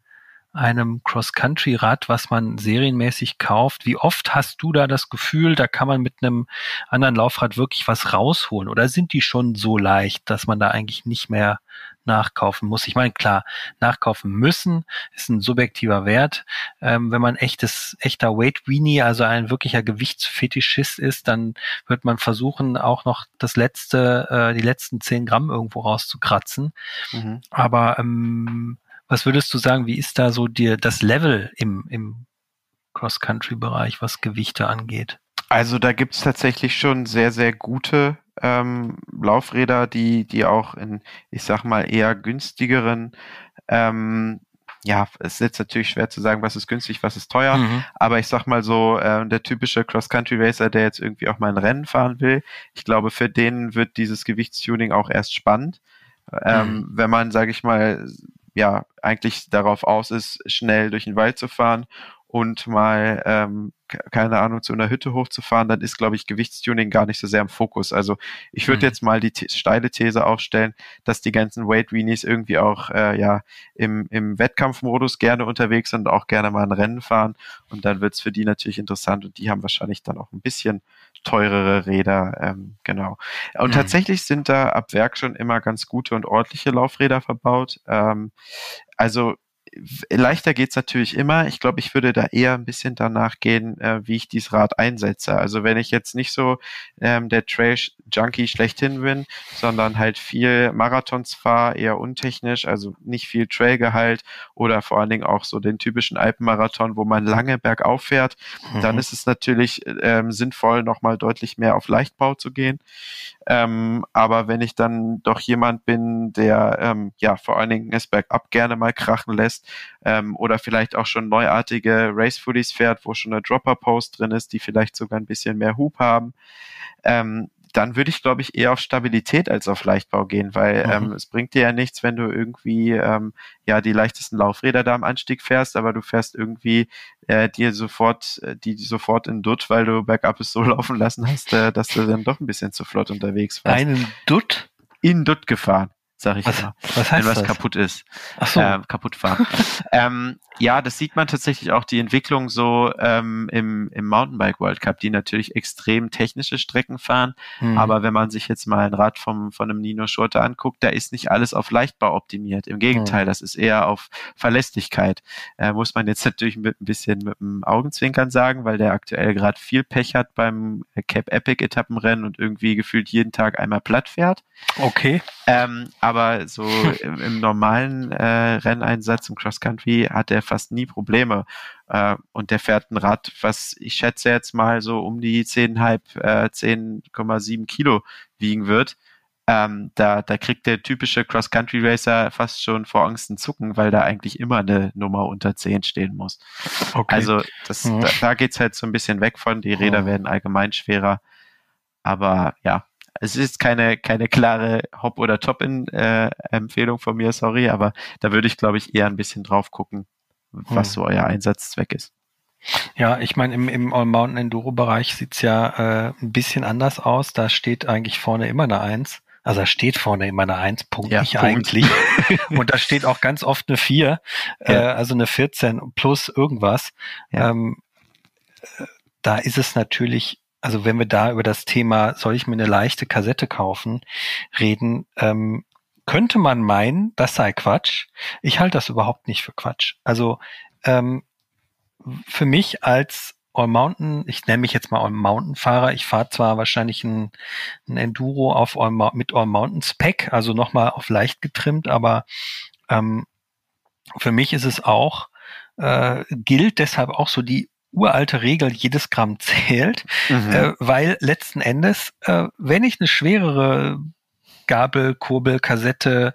B: einem Cross-Country-Rad, was man serienmäßig kauft, wie oft hast du da das Gefühl, da kann man mit einem anderen Laufrad wirklich was rausholen? Oder sind die schon so leicht, dass man da eigentlich nicht mehr nachkaufen muss. Ich meine, klar, nachkaufen müssen ist ein subjektiver Wert. Ähm, wenn man echtes, echter Weight Weenie, also ein wirklicher Gewichtsfetischist ist, dann wird man versuchen, auch noch das letzte, äh, die letzten zehn Gramm irgendwo rauszukratzen. Mhm. Aber ähm, was würdest du sagen, wie ist da so dir das Level im, im Cross-Country-Bereich, was Gewichte angeht?
C: Also da gibt's tatsächlich schon sehr, sehr gute ähm, Laufräder, die, die auch in, ich sag mal, eher günstigeren ähm, ja, es ist jetzt natürlich schwer zu sagen, was ist günstig, was ist teuer, mhm. aber ich sag mal so, äh, der typische Cross-Country-Racer, der jetzt irgendwie auch mal ein Rennen fahren will, ich glaube, für den wird dieses Gewichtstuning auch erst spannend. Ähm, mhm. Wenn man, sage ich mal, ja, eigentlich darauf aus ist, schnell durch den Wald zu fahren und mal ähm, keine Ahnung, zu einer Hütte hochzufahren, dann ist, glaube ich, Gewichtstuning gar nicht so sehr im Fokus. Also ich würde mhm. jetzt mal die steile These aufstellen, dass die ganzen Weight Weenies irgendwie auch äh, ja im, im Wettkampfmodus gerne unterwegs sind und auch gerne mal ein Rennen fahren. Und dann wird es für die natürlich interessant und die haben wahrscheinlich dann auch ein bisschen teurere Räder, ähm, genau. Und mhm. tatsächlich sind da ab Werk schon immer ganz gute und ordentliche Laufräder verbaut. Ähm, also leichter geht's natürlich immer. Ich glaube, ich würde da eher ein bisschen danach gehen, äh, wie ich dieses Rad einsetze. Also wenn ich jetzt nicht so ähm, der Trail-Junkie schlechthin bin, sondern halt viel Marathons fahre, eher untechnisch, also nicht viel Trailgehalt oder vor allen Dingen auch so den typischen Alpenmarathon, wo man lange bergauf fährt, mhm. dann ist es natürlich ähm, sinnvoll, nochmal deutlich mehr auf Leichtbau zu gehen. Ähm, aber wenn ich dann doch jemand bin, der ähm, ja vor allen Dingen es bergab gerne mal krachen lässt ähm, oder vielleicht auch schon neuartige Race Foodies fährt, wo schon eine Dropper Post drin ist, die vielleicht sogar ein bisschen mehr Hub haben, ähm, dann würde ich, glaube ich, eher auf Stabilität als auf Leichtbau gehen, weil mhm. ähm, es bringt dir ja nichts, wenn du irgendwie ähm, ja die leichtesten Laufräder da am Anstieg fährst, aber du fährst irgendwie äh, dir sofort äh, die, sofort in Dutt, weil du Backup es so laufen lassen hast, äh, dass du dann doch ein bisschen zu flott unterwegs warst.
B: Einen Dutt?
C: In Dutt gefahren sag ich
B: was,
C: immer.
B: Was heißt
C: wenn was
B: das?
C: kaputt ist.
B: Ach so.
C: Ähm, kaputt fahren. ähm, ja, das sieht man tatsächlich auch die Entwicklung so ähm, im, im Mountainbike World Cup, die natürlich extrem technische Strecken fahren. Mhm. Aber wenn man sich jetzt mal ein Rad vom, von einem Nino Schurter anguckt, da ist nicht alles auf Leichtbau optimiert. Im Gegenteil, mhm. das ist eher auf Verlässlichkeit. Äh, muss man jetzt natürlich mit ein bisschen mit dem Augenzwinkern sagen, weil der aktuell gerade viel Pech hat beim Cap Epic Etappenrennen und irgendwie gefühlt jeden Tag einmal platt fährt.
B: Okay.
C: Ähm, aber so im, im normalen äh, Renneinsatz im Cross Country hat er fast nie Probleme. Äh, und der fährt ein Rad, was ich schätze jetzt mal so um die 10,5, äh, 10,7 Kilo wiegen wird. Ähm, da, da kriegt der typische Cross-Country-Racer fast schon vor Angst ein Zucken, weil da eigentlich immer eine Nummer unter 10 stehen muss. Okay. Also das, mhm. da, da geht's halt so ein bisschen weg von, die Räder mhm. werden allgemein schwerer. Aber ja, es ist keine, keine klare Hop- oder Top-Empfehlung äh, von mir, sorry, aber da würde ich, glaube ich, eher ein bisschen drauf gucken, was hm. so euer Einsatzzweck ist.
B: Ja, ich meine, im, im All-Mountain Enduro-Bereich sieht's ja äh, ein bisschen anders aus. Da steht eigentlich vorne immer eine Eins. Also da steht vorne immer eine Eins, Punkt, ja, nicht Punkt. eigentlich. Und da steht auch ganz oft eine Vier, ja. äh, also eine 14 plus irgendwas. Ja. Ähm, äh, da ist es natürlich also wenn wir da über das Thema, soll ich mir eine leichte Kassette kaufen, reden, ähm, könnte man meinen, das sei Quatsch. Ich halte das überhaupt nicht für Quatsch. Also ähm, für mich als All-Mountain, ich nenne mich jetzt mal All-Mountain-Fahrer, ich fahre zwar wahrscheinlich ein, ein Enduro auf All, mit All-Mountain-Spec, also nochmal auf leicht getrimmt, aber ähm, für mich ist es auch, äh, gilt deshalb auch so die uralte Regel, jedes Gramm zählt, mhm. äh, weil letzten Endes, äh, wenn ich eine schwerere Gabel, Kurbel, Kassette,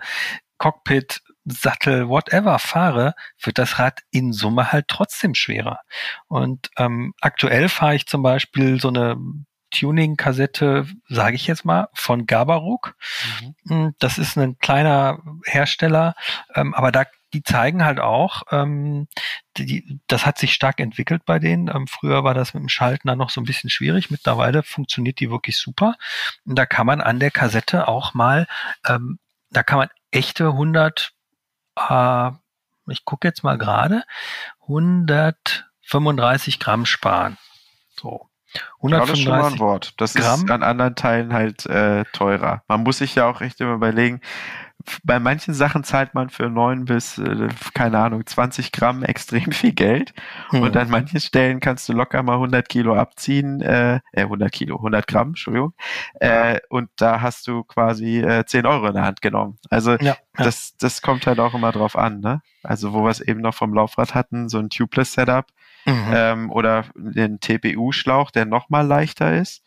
B: Cockpit, Sattel, whatever fahre, wird das Rad in Summe halt trotzdem schwerer. Und ähm, aktuell fahre ich zum Beispiel so eine Tuning-Kassette, sage ich jetzt mal, von Gabaruk. Mhm. Hm, das ist ein kleiner Hersteller, ähm, aber da die zeigen halt auch, ähm, die, das hat sich stark entwickelt bei denen. Ähm, früher war das mit dem Schalten dann noch so ein bisschen schwierig. Mittlerweile funktioniert die wirklich super. Und da kann man an der Kassette auch mal, ähm, da kann man echte 100, äh, ich gucke jetzt mal gerade, 135 Gramm sparen. So.
C: 135 ja, das ist schon mal ein Wort. Das Gramm. ist an anderen Teilen halt äh, teurer. Man muss sich ja auch echt immer überlegen, bei manchen Sachen zahlt man für neun bis, äh, keine Ahnung, 20 Gramm extrem viel Geld. Hm. Und an manchen Stellen kannst du locker mal 100 Kilo abziehen, äh, 100 äh, Kilo, 100 Gramm, Entschuldigung. Äh, und da hast du quasi äh, 10 Euro in der Hand genommen. Also ja, ja. das, das kommt halt auch immer drauf an, ne? Also wo wir es eben noch vom Laufrad hatten, so ein Tubeless-Setup mhm. ähm, oder den TPU-Schlauch, der nochmal leichter ist.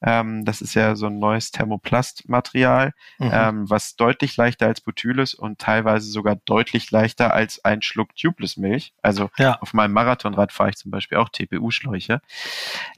C: Ähm, das ist ja so ein neues Thermoplastmaterial, mhm. ähm, was deutlich leichter als Butyl ist und teilweise sogar deutlich leichter als ein Schluck Tubeless Milch. Also ja. auf meinem Marathonrad fahre ich zum Beispiel auch TPU-Schläuche.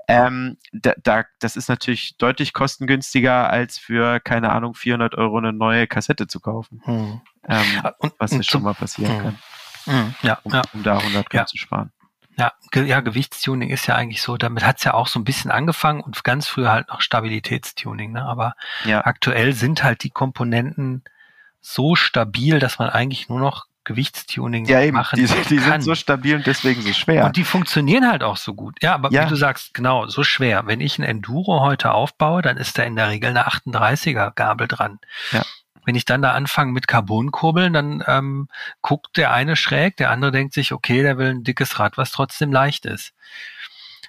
C: Ähm, da, da, das ist natürlich deutlich kostengünstiger als für, keine Ahnung, 400 Euro eine neue Kassette zu kaufen. Mhm. Ähm, und, was ja schon mal passieren mhm. kann.
B: Mhm. Ja,
C: um,
B: ja.
C: um da 100 Gramm ja. zu sparen.
B: Ja, ge ja, Gewichtstuning ist ja eigentlich so, damit hat's ja auch so ein bisschen angefangen und ganz früher halt noch Stabilitätstuning, ne? Aber
C: Ja.
B: aktuell sind halt die Komponenten so stabil, dass man eigentlich nur noch Gewichtstuning
C: Ja, eben.
B: machen
C: Die, die sind
B: kann.
C: so stabil und deswegen so schwer.
B: Und die funktionieren halt auch so gut. Ja, aber
C: Ja.
B: wie du sagst, genau, so schwer. Wenn ich ein Enduro heute aufbaue, dann ist da in der Regel eine 38er Gabel dran.
C: Ja.
B: Wenn ich dann da anfange mit Carbonkurbeln, dann ähm, guckt der eine schräg, der andere denkt sich, okay, der will ein dickes Rad, was trotzdem leicht ist.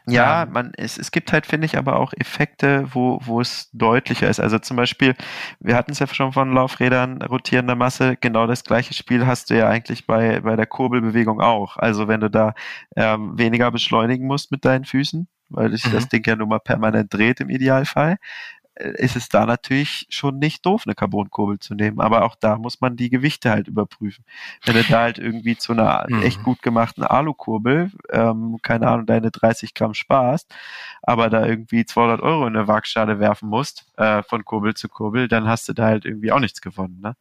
C: Ja,
B: Ähm,
C: man, es, es gibt halt, finde ich, aber auch Effekte, wo, wo es deutlicher ist. Also zum Beispiel, wir hatten es ja schon von Laufrädern, rotierender Masse, genau das gleiche Spiel hast du ja eigentlich bei, bei der Kurbelbewegung auch. Also wenn du da ähm, weniger beschleunigen musst mit deinen Füßen, weil sich
B: Mhm.
C: das Ding ja nun mal permanent dreht im Idealfall, ist es da natürlich schon nicht doof, eine Carbonkurbel zu nehmen. Aber auch da muss man die Gewichte halt überprüfen. Wenn du da halt irgendwie zu einer
B: Mhm.
C: echt gut gemachten Alukurbel, ähm, keine Ahnung, deine 30 Gramm sparst, aber da irgendwie 200 Euro in eine Waagschale werfen musst, äh, von Kurbel zu Kurbel, dann hast du da halt irgendwie auch nichts gewonnen. Ne?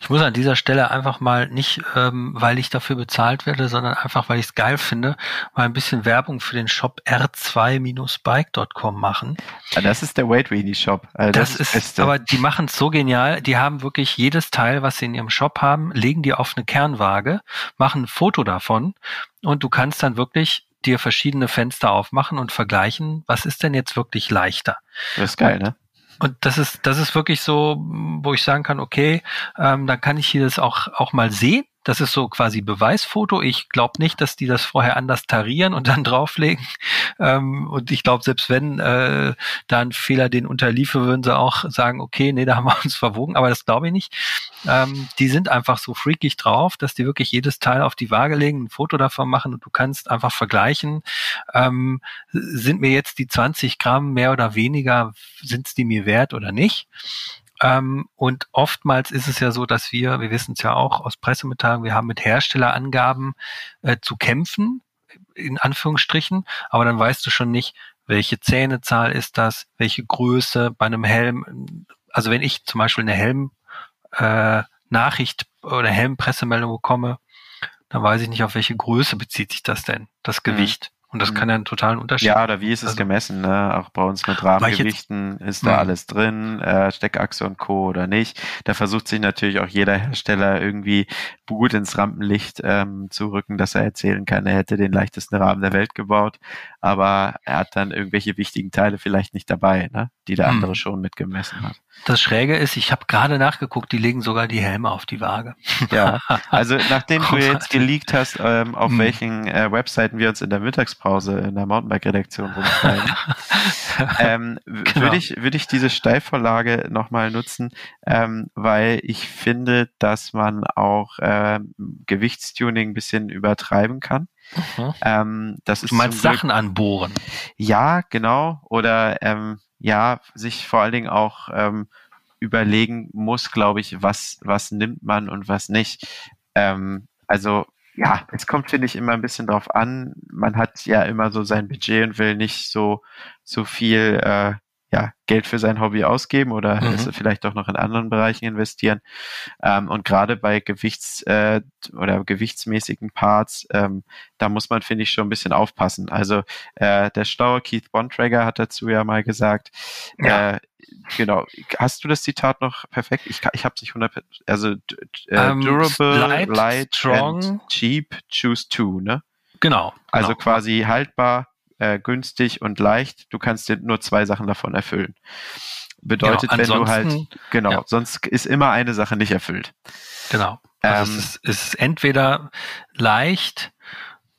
B: Ich muss an dieser Stelle einfach mal nicht, ähm, weil ich dafür bezahlt werde, sondern einfach, weil ich es geil finde, mal ein bisschen Werbung für den Shop r2-bike.com machen.
C: Ja, das ist der Weight Weenie Shop. Also
B: Das,
C: das,
B: ist,
C: Beste.
B: aber die machen es so genial. Die haben wirklich jedes Teil, was sie in ihrem Shop haben, legen die auf eine Kernwaage, machen ein Foto davon und du kannst dann wirklich dir verschiedene Fenster aufmachen und vergleichen, was ist denn jetzt wirklich leichter.
C: das ist geil, ne?
B: Und das ist, das ist wirklich so, wo ich sagen kann, okay, ähm, dann kann ich hier das auch, auch mal sehen. Das ist so quasi Beweisfoto. Ich glaube nicht, dass die das vorher anders tarieren und dann drauflegen. Ähm, und ich glaube, selbst wenn äh, da ein Fehler den unterliefe, würden sie auch sagen, okay, nee, da haben wir uns verwogen, aber das glaube ich nicht. Ähm, die sind einfach so freakig drauf, dass die wirklich jedes Teil auf die Waage legen, ein Foto davon machen und du kannst einfach vergleichen. Ähm, sind mir jetzt die 20 Gramm mehr oder weniger, sind es die mir wert oder nicht? Ähm, und oftmals ist es ja so, dass wir, wir wissen es ja auch aus Pressemitteilungen, wir haben mit Herstellerangaben äh, zu kämpfen, in Anführungsstrichen, aber dann weißt du schon nicht, welche Zähnezahl ist das, welche Größe bei einem Helm. Also wenn ich zum Beispiel eine Helm äh, Nachricht oder Helmpressemeldung bekomme, dann weiß ich nicht, auf welche Größe bezieht sich das denn, das Gewicht. Und das
C: Mhm.
B: kann ja einen totalen Unterschied
C: Ja, oder wie ist es
B: Also-
C: gemessen? Ne? Auch bei uns mit
B: ich jetzt-
C: Rahmengewichten ist da
B: Mhm.
C: alles drin, äh, Steckachse und Co. oder nicht. Da versucht sich natürlich auch jeder Hersteller irgendwie gut ins Rampenlicht ähm, zu rücken, dass er erzählen kann, er hätte den leichtesten Rahmen der Welt gebaut, aber er hat dann irgendwelche wichtigen Teile vielleicht nicht dabei, ne? Die der andere schon mitgemessen hat.
B: Das Schräge ist, ich habe gerade nachgeguckt, die legen sogar die Helme auf die Waage.
C: Ja, also nachdem du jetzt geleakt hast, ähm, auf
B: Mhm.
C: welchen äh, Webseiten wir uns in der Mittagspause in der Mountainbike-Redaktion rumschreiben, ähm,
B: Genau.
C: würde ich, würde ich diese Steilvorlage nochmal nutzen, ähm, weil ich finde, dass man auch ähm, Gewichtstuning ein bisschen übertreiben kann.
B: Mhm.
C: Ähm, das ist
B: Du meinst
C: zum Glück-
B: Sachen anbohren.
C: ja, genau. Oder ähm, ja, sich vor allen Dingen auch ähm, überlegen muss, glaube ich, was, was nimmt man und was nicht. Ähm, also ja, es kommt, finde ich, immer ein bisschen drauf an. Man hat ja immer so sein Budget und will nicht so, so viel äh, ja, Geld für sein Hobby ausgeben oder
B: Mhm.
C: vielleicht auch noch in anderen Bereichen investieren. Ähm, und gerade bei Gewichts- äh, oder gewichtsmäßigen Parts, ähm, da muss man, finde ich, schon ein bisschen aufpassen. Also äh, der schlaue Keith Bontrager hat dazu ja mal gesagt,
B: Ja.
C: äh, genau, hast du das Zitat noch perfekt? Ich, ich habe es nicht 100, also d- d- äh,
B: Ähm,
C: durable,
B: light,
C: light,
B: strong.
C: cheap, choose two, ne?
B: Genau.
C: Also
B: genau.
C: quasi haltbar, äh, günstig und leicht. Du kannst dir nur zwei Sachen davon erfüllen. Bedeutet,
B: Genau,
C: wenn du halt, genau,
B: ja.
C: sonst ist immer eine Sache nicht erfüllt.
B: Genau. Also
C: Ähm,
B: es, ist, es ist entweder leicht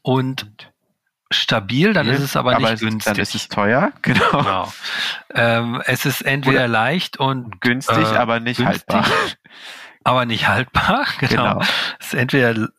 B: und stabil, dann ist es aber, nicht
C: es,
B: günstig.
C: Dann ist es teuer, genau.
B: genau. ähm, es ist entweder
C: Oder
B: leicht und
C: Günstig,
B: äh,
C: aber nicht
B: günstig,
C: haltbar.
B: aber nicht haltbar. Genau.
C: Genau.
B: Es ist entweder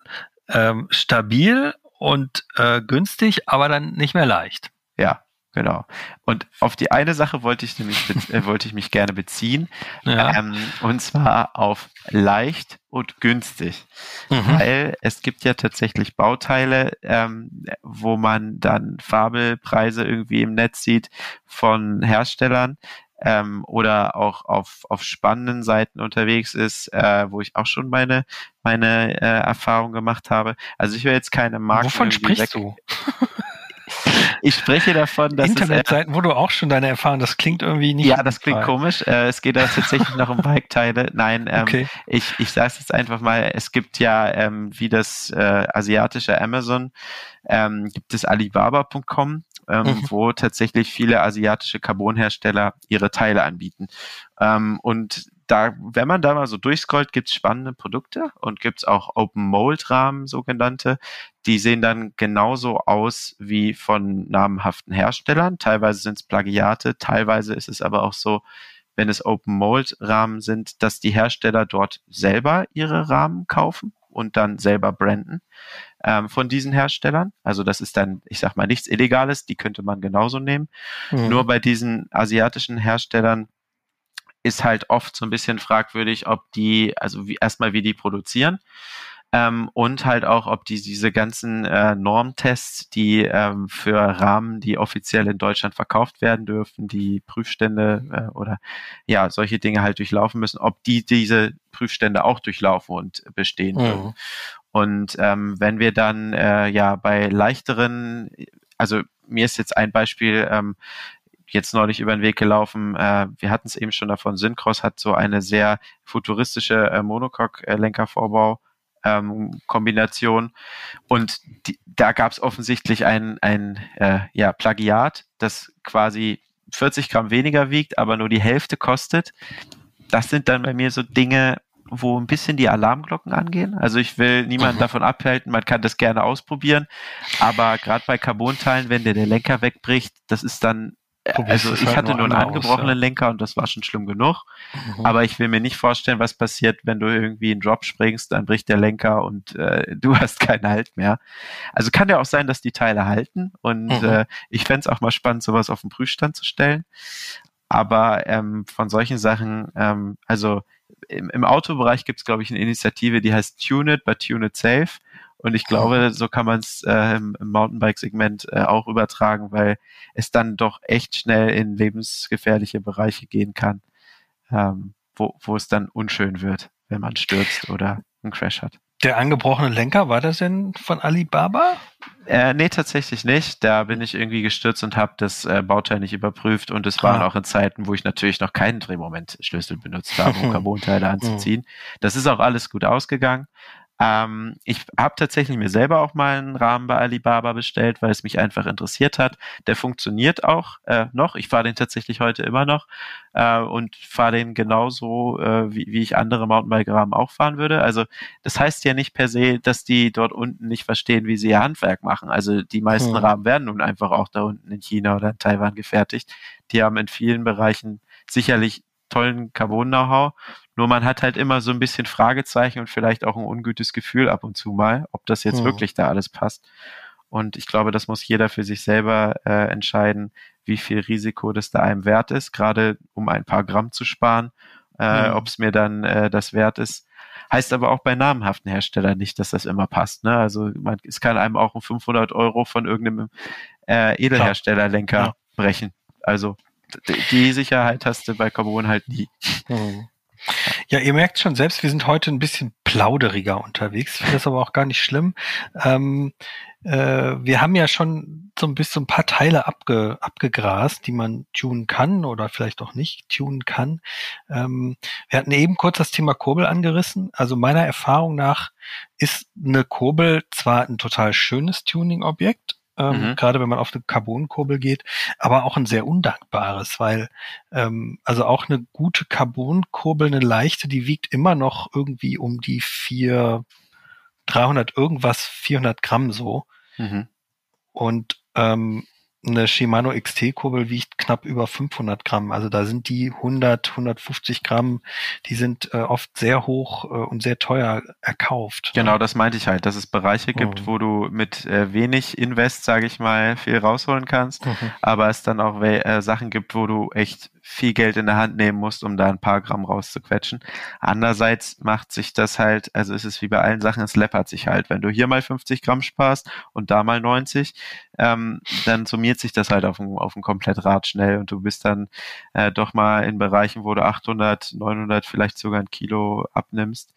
B: ähm, stabil und äh, günstig, aber dann nicht mehr leicht.
C: Ja, genau. Und auf die eine Sache wollte ich nämlich äh, wollte ich mich gerne beziehen.
B: Ja.
C: Ähm, und zwar auf leicht und günstig.
B: Mhm.
C: Weil es gibt ja tatsächlich Bauteile, ähm, wo man dann Fabelpreise irgendwie im Netz sieht von Herstellern, ähm, oder auch auf, auf spannenden Seiten unterwegs ist, äh, wo ich auch schon meine, meine äh, Erfahrung gemacht habe. Also ich will jetzt keine Marken.
B: Wovon sprichst du?
C: ich spreche davon, dass
B: Internetseiten, es, äh, wo du auch schon deine Erfahrung, das klingt irgendwie nicht.
C: Ja, das klingt Fall. komisch. Äh, es geht da tatsächlich noch um Bike-Teile. Nein, ähm, okay. ich, ich sage es jetzt einfach mal, es gibt ja ähm, wie das äh, asiatische Amazon, ähm, gibt es Alibaba.com, ähm, mhm. wo tatsächlich viele asiatische Carbonhersteller ihre Teile anbieten. Ähm, und da, wenn man da mal so durchscrollt, gibt's spannende Produkte und gibt's auch Open Mold Rahmen sogenannte. Die sehen dann genauso aus wie von namhaften Herstellern. Teilweise sind es Plagiate, teilweise ist es aber auch so, wenn es Open Mold Rahmen sind, dass die Hersteller dort selber ihre Rahmen kaufen und dann selber branden ähm, von diesen Herstellern. Also das ist dann, ich sag mal, nichts Illegales, die könnte man genauso nehmen. Mhm. Nur bei diesen asiatischen Herstellern ist halt oft so ein bisschen fragwürdig, ob die, also wie, erstmal wie die produzieren. Ähm, und halt auch, ob die diese ganzen äh, Normtests, die ähm, für Rahmen, die offiziell in Deutschland verkauft werden dürfen, die Prüfstände äh, oder ja, solche Dinge halt durchlaufen müssen, ob die diese Prüfstände auch durchlaufen und bestehen mhm. Und ähm, wenn wir dann äh, ja bei leichteren, also mir ist jetzt ein Beispiel, ähm, jetzt neulich über den Weg gelaufen. Äh, wir hatten es eben schon davon. Syncross hat so eine sehr futuristische äh, Monocoque-Lenkervorbau. Ähm, Kombination und die, da gab es offensichtlich ein, ein äh, ja, Plagiat, das quasi 40 Gramm weniger wiegt, aber nur die Hälfte kostet. Das sind dann bei mir so Dinge, wo ein bisschen die Alarmglocken angehen. Also ich will niemanden mhm. davon abhalten, man kann das gerne ausprobieren, aber gerade bei Carbonteilen, wenn dir der Lenker wegbricht, das ist dann also ich halt hatte nur einen angebrochenen aus, ja. Lenker und das war schon schlimm genug. Mhm. Aber ich will mir nicht vorstellen, was passiert, wenn du irgendwie einen Drop springst, dann bricht der Lenker und äh, du hast keinen Halt mehr. Also kann ja auch sein, dass die Teile halten und mhm. äh, ich fände es auch mal spannend, sowas auf den Prüfstand zu stellen. Aber ähm, von solchen Sachen, ähm, also im, im Autobereich gibt es, glaube ich, eine Initiative, die heißt Tune It, but Tune It Safe. Und ich glaube, so kann man es äh, im, im Mountainbike-Segment äh, auch übertragen, weil es dann doch echt schnell in lebensgefährliche Bereiche gehen kann, ähm, wo, wo es dann unschön wird, wenn man stürzt oder einen Crash hat.
B: Der angebrochene Lenker, war das denn von Alibaba?
C: Äh, nee, tatsächlich nicht. Da bin ich irgendwie gestürzt und habe das äh, Bauteil nicht überprüft und es waren ah. auch in Zeiten, wo ich natürlich noch keinen Drehmomentschlüssel benutzt habe, um Carbonteile anzuziehen. Das ist auch alles gut ausgegangen. Ähm, ich habe tatsächlich mir selber auch mal einen Rahmen bei Alibaba bestellt, weil es mich einfach interessiert hat. Der funktioniert auch äh, noch. Ich fahre den tatsächlich heute immer noch äh, und fahre den genauso, äh, wie, wie ich andere Mountainbike-Rahmen auch fahren würde. Also das heißt ja nicht per se, dass die dort unten nicht verstehen, wie sie ihr Handwerk machen. Also die meisten hm. Rahmen werden nun einfach auch da unten in China oder in Taiwan gefertigt. Die haben in vielen Bereichen sicherlich tollen Carbon-Know-how. Nur man hat halt immer so ein bisschen Fragezeichen und vielleicht auch ein ungutes Gefühl ab und zu mal, ob das jetzt mhm. wirklich da alles passt. Und ich glaube, das muss jeder für sich selber äh, entscheiden, wie viel Risiko das da einem wert ist, gerade um ein paar Gramm zu sparen, äh, mhm. ob es mir dann äh, das wert ist. Heißt aber auch bei namhaften Herstellern nicht, dass das immer passt. Ne? Also man, es kann einem auch um 500 Euro von irgendeinem äh, Edelherstellerlenker ja. brechen. Also die Sicherheit hast du bei Carbon halt nie.
B: Mhm. Ja, ihr merkt schon selbst, wir sind heute ein bisschen plauderiger unterwegs. Ich finde das aber auch gar nicht schlimm. Ähm, äh, wir haben ja schon so ein bisschen ein paar Teile abge, abgegrast, die man tunen kann oder vielleicht auch nicht tunen kann. Ähm, wir hatten eben kurz das Thema Kurbel angerissen. Also meiner Erfahrung nach ist eine Kurbel zwar ein total schönes Tuning-Objekt, ähm, mhm. gerade wenn man auf eine Carbonkurbel geht, aber auch ein sehr undankbares, weil ähm, also auch eine gute Carbonkurbel, eine leichte, die wiegt immer noch irgendwie um die vier 300 irgendwas, 400 Gramm so. Mhm. Und ähm, eine Shimano XT-Kurbel wiegt knapp über 500 Gramm. Also da sind die 100, 150 Gramm, die sind äh, oft sehr hoch äh, und sehr teuer erkauft.
C: Genau, das meinte ich halt, dass es Bereiche gibt, mhm. wo du mit äh, wenig Invest, sage ich mal, viel rausholen kannst, mhm. aber es dann auch äh, Sachen gibt, wo du echt viel Geld in der Hand nehmen musst, um da ein paar Gramm rauszuquetschen. Andererseits macht sich das halt, also ist es wie bei allen Sachen, es läppert sich halt. Wenn du hier mal 50 Gramm sparst und da mal 90, ähm, dann summiert sich das halt auf ein, auf ein Komplettrad schnell und du bist dann äh, doch mal in Bereichen, wo du 800, 900, vielleicht sogar ein Kilo abnimmst.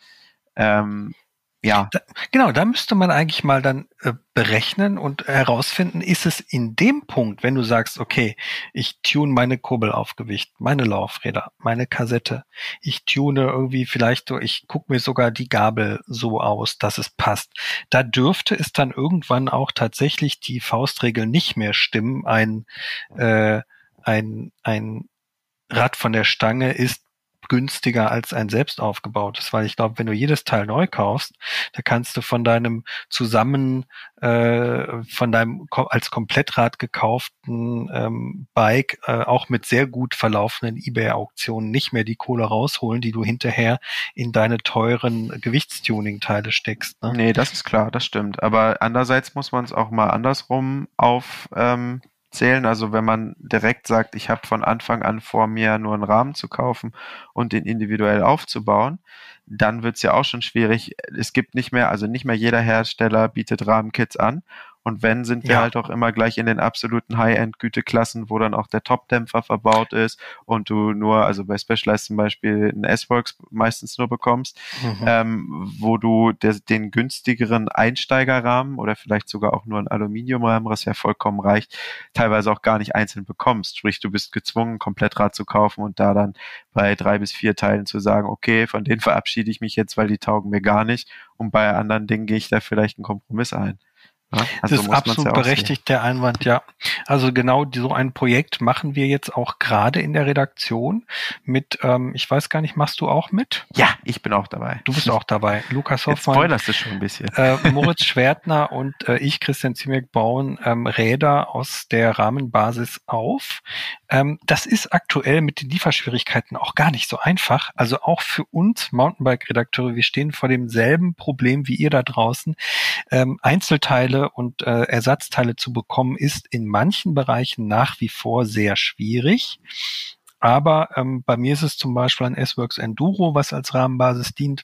C: Ähm, ja.
B: Da, genau, da müsste man eigentlich mal dann äh, berechnen und herausfinden, ist es in dem Punkt, wenn du sagst, okay, ich tune meine Kurbel auf Gewicht, meine Laufräder, meine Kassette, ich tune irgendwie vielleicht so, ich gucke mir sogar die Gabel so aus, dass es passt. Da dürfte es dann irgendwann auch tatsächlich die Faustregel nicht mehr stimmen, ein, äh, ein, ein Rad von der Stange ist günstiger als ein selbst aufgebautes, weil ich glaube, wenn du jedes Teil neu kaufst, da kannst du von deinem zusammen äh, von deinem als Komplettrad gekauften ähm, Bike äh, auch mit sehr gut verlaufenden eBay-Auktionen nicht mehr die Kohle rausholen, die du hinterher in deine teuren Gewichtstuning-Teile steckst.
C: Ne? Nee, das ist klar, das stimmt. Aber andererseits muss man es auch mal andersrum auf ähm, zählen. Also wenn man direkt sagt, ich habe von Anfang an vor mir nur einen Rahmen zu kaufen und den individuell aufzubauen, dann wird es ja auch schon schwierig. Es gibt nicht mehr, also nicht mehr jeder Hersteller bietet Rahmenkits an und wenn, sind wir ja. halt auch immer gleich in den absoluten High-End-Güteklassen, wo dann auch der Top-Dämpfer verbaut ist und du nur, also bei Specialized zum Beispiel, ein S-Works meistens nur bekommst, mhm. ähm, wo du der, den günstigeren Einsteigerrahmen oder vielleicht sogar auch nur einen Aluminiumrahmen, was ja vollkommen reicht, teilweise auch gar nicht einzeln bekommst. Sprich, du bist gezwungen, Komplettrad zu kaufen und da dann bei drei bis vier Teilen zu sagen, okay, von denen verabschiede ich mich jetzt, weil die taugen mir gar nicht und bei anderen Dingen gehe ich da vielleicht einen Kompromiss ein.
B: Ja, also das ist absolut ja berechtigt, der Einwand, ja. Also genau so ein Projekt machen wir jetzt auch gerade in der Redaktion mit, ähm, ich weiß gar nicht, machst du auch mit?
C: Ja, ich bin auch dabei.
B: Du bist auch dabei. Lukas Hoffmann.
C: Spoilerst du schon ein bisschen.
B: Äh, Moritz Schwertner und äh, ich, Christian Ziemek, bauen ähm, Räder aus der Rahmenbasis auf. Ähm, das ist aktuell mit den Lieferschwierigkeiten auch gar nicht so einfach. Also auch für uns Mountainbike-Redakteure, wir stehen vor demselben Problem wie ihr da draußen. Ähm, Einzelteile und äh, Ersatzteile zu bekommen, ist in manchen Bereichen nach wie vor sehr schwierig. Aber ähm, bei mir ist es zum Beispiel ein S-Works Enduro, was als Rahmenbasis dient.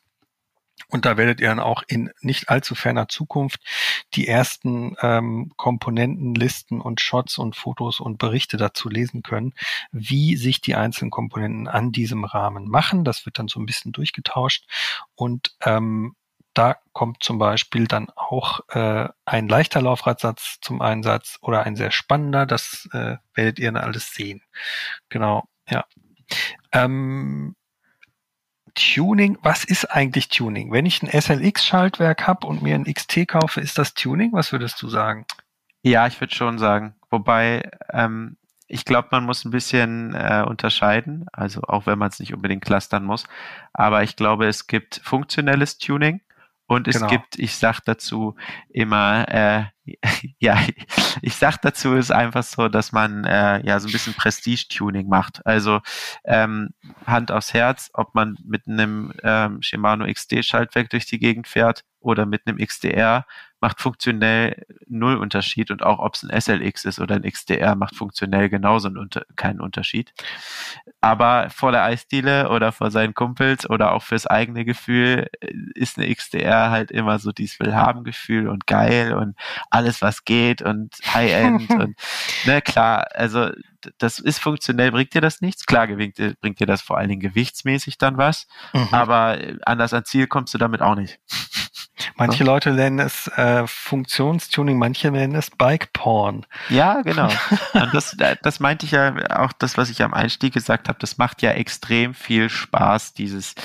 B: Und da werdet ihr dann auch in nicht allzu ferner Zukunft die ersten ähm, Komponentenlisten und Shots und Fotos und Berichte dazu lesen können, wie sich die einzelnen Komponenten an diesem Rahmen machen. Das wird dann so ein bisschen durchgetauscht. Und ähm, da kommt zum Beispiel dann auch äh, ein leichter Laufradsatz zum Einsatz oder ein sehr spannender. Das äh, werdet ihr dann alles sehen. Genau, ja. Ähm, Tuning, was ist eigentlich Tuning? Wenn ich ein SLX-Schaltwerk habe und mir ein XT kaufe, ist das Tuning? Was würdest du sagen?
C: Ja, ich würde schon sagen. Wobei, ähm, ich glaube, man muss ein bisschen äh, unterscheiden, also auch wenn man es nicht unbedingt clustern muss. Aber ich glaube, es gibt funktionelles Tuning und es genau. gibt, ich sag dazu immer, äh, ja, ich sag dazu ist einfach so, dass man äh, ja so ein bisschen Prestige-Tuning macht. Also ähm, Hand aufs Herz, ob man mit einem ähm, Shimano XD-Schaltwerk durch die Gegend fährt oder mit einem XDR, macht funktionell null Unterschied und auch ob es ein SLX ist oder ein XDR macht funktionell genauso einen Unter keinen Unterschied. Aber vor der Eisdiele oder vor seinen Kumpels oder auch fürs eigene Gefühl äh, ist eine XDR halt immer so dieses Willhaben-Gefühl und geil und alles was geht und High-End und ne klar, also das ist funktionell, bringt dir das nichts. Klar bringt, bringt dir das vor allen Dingen gewichtsmäßig dann was, mhm. aber anders ans Ziel kommst du damit auch nicht.
B: Manche ja. Leute nennen es äh, Funktionstuning, manche nennen es Bike Porn.
C: Ja, genau. Und das, äh, das meinte ich ja auch, das, was ich am Einstieg gesagt habe, das macht ja extrem viel Spaß, dieses,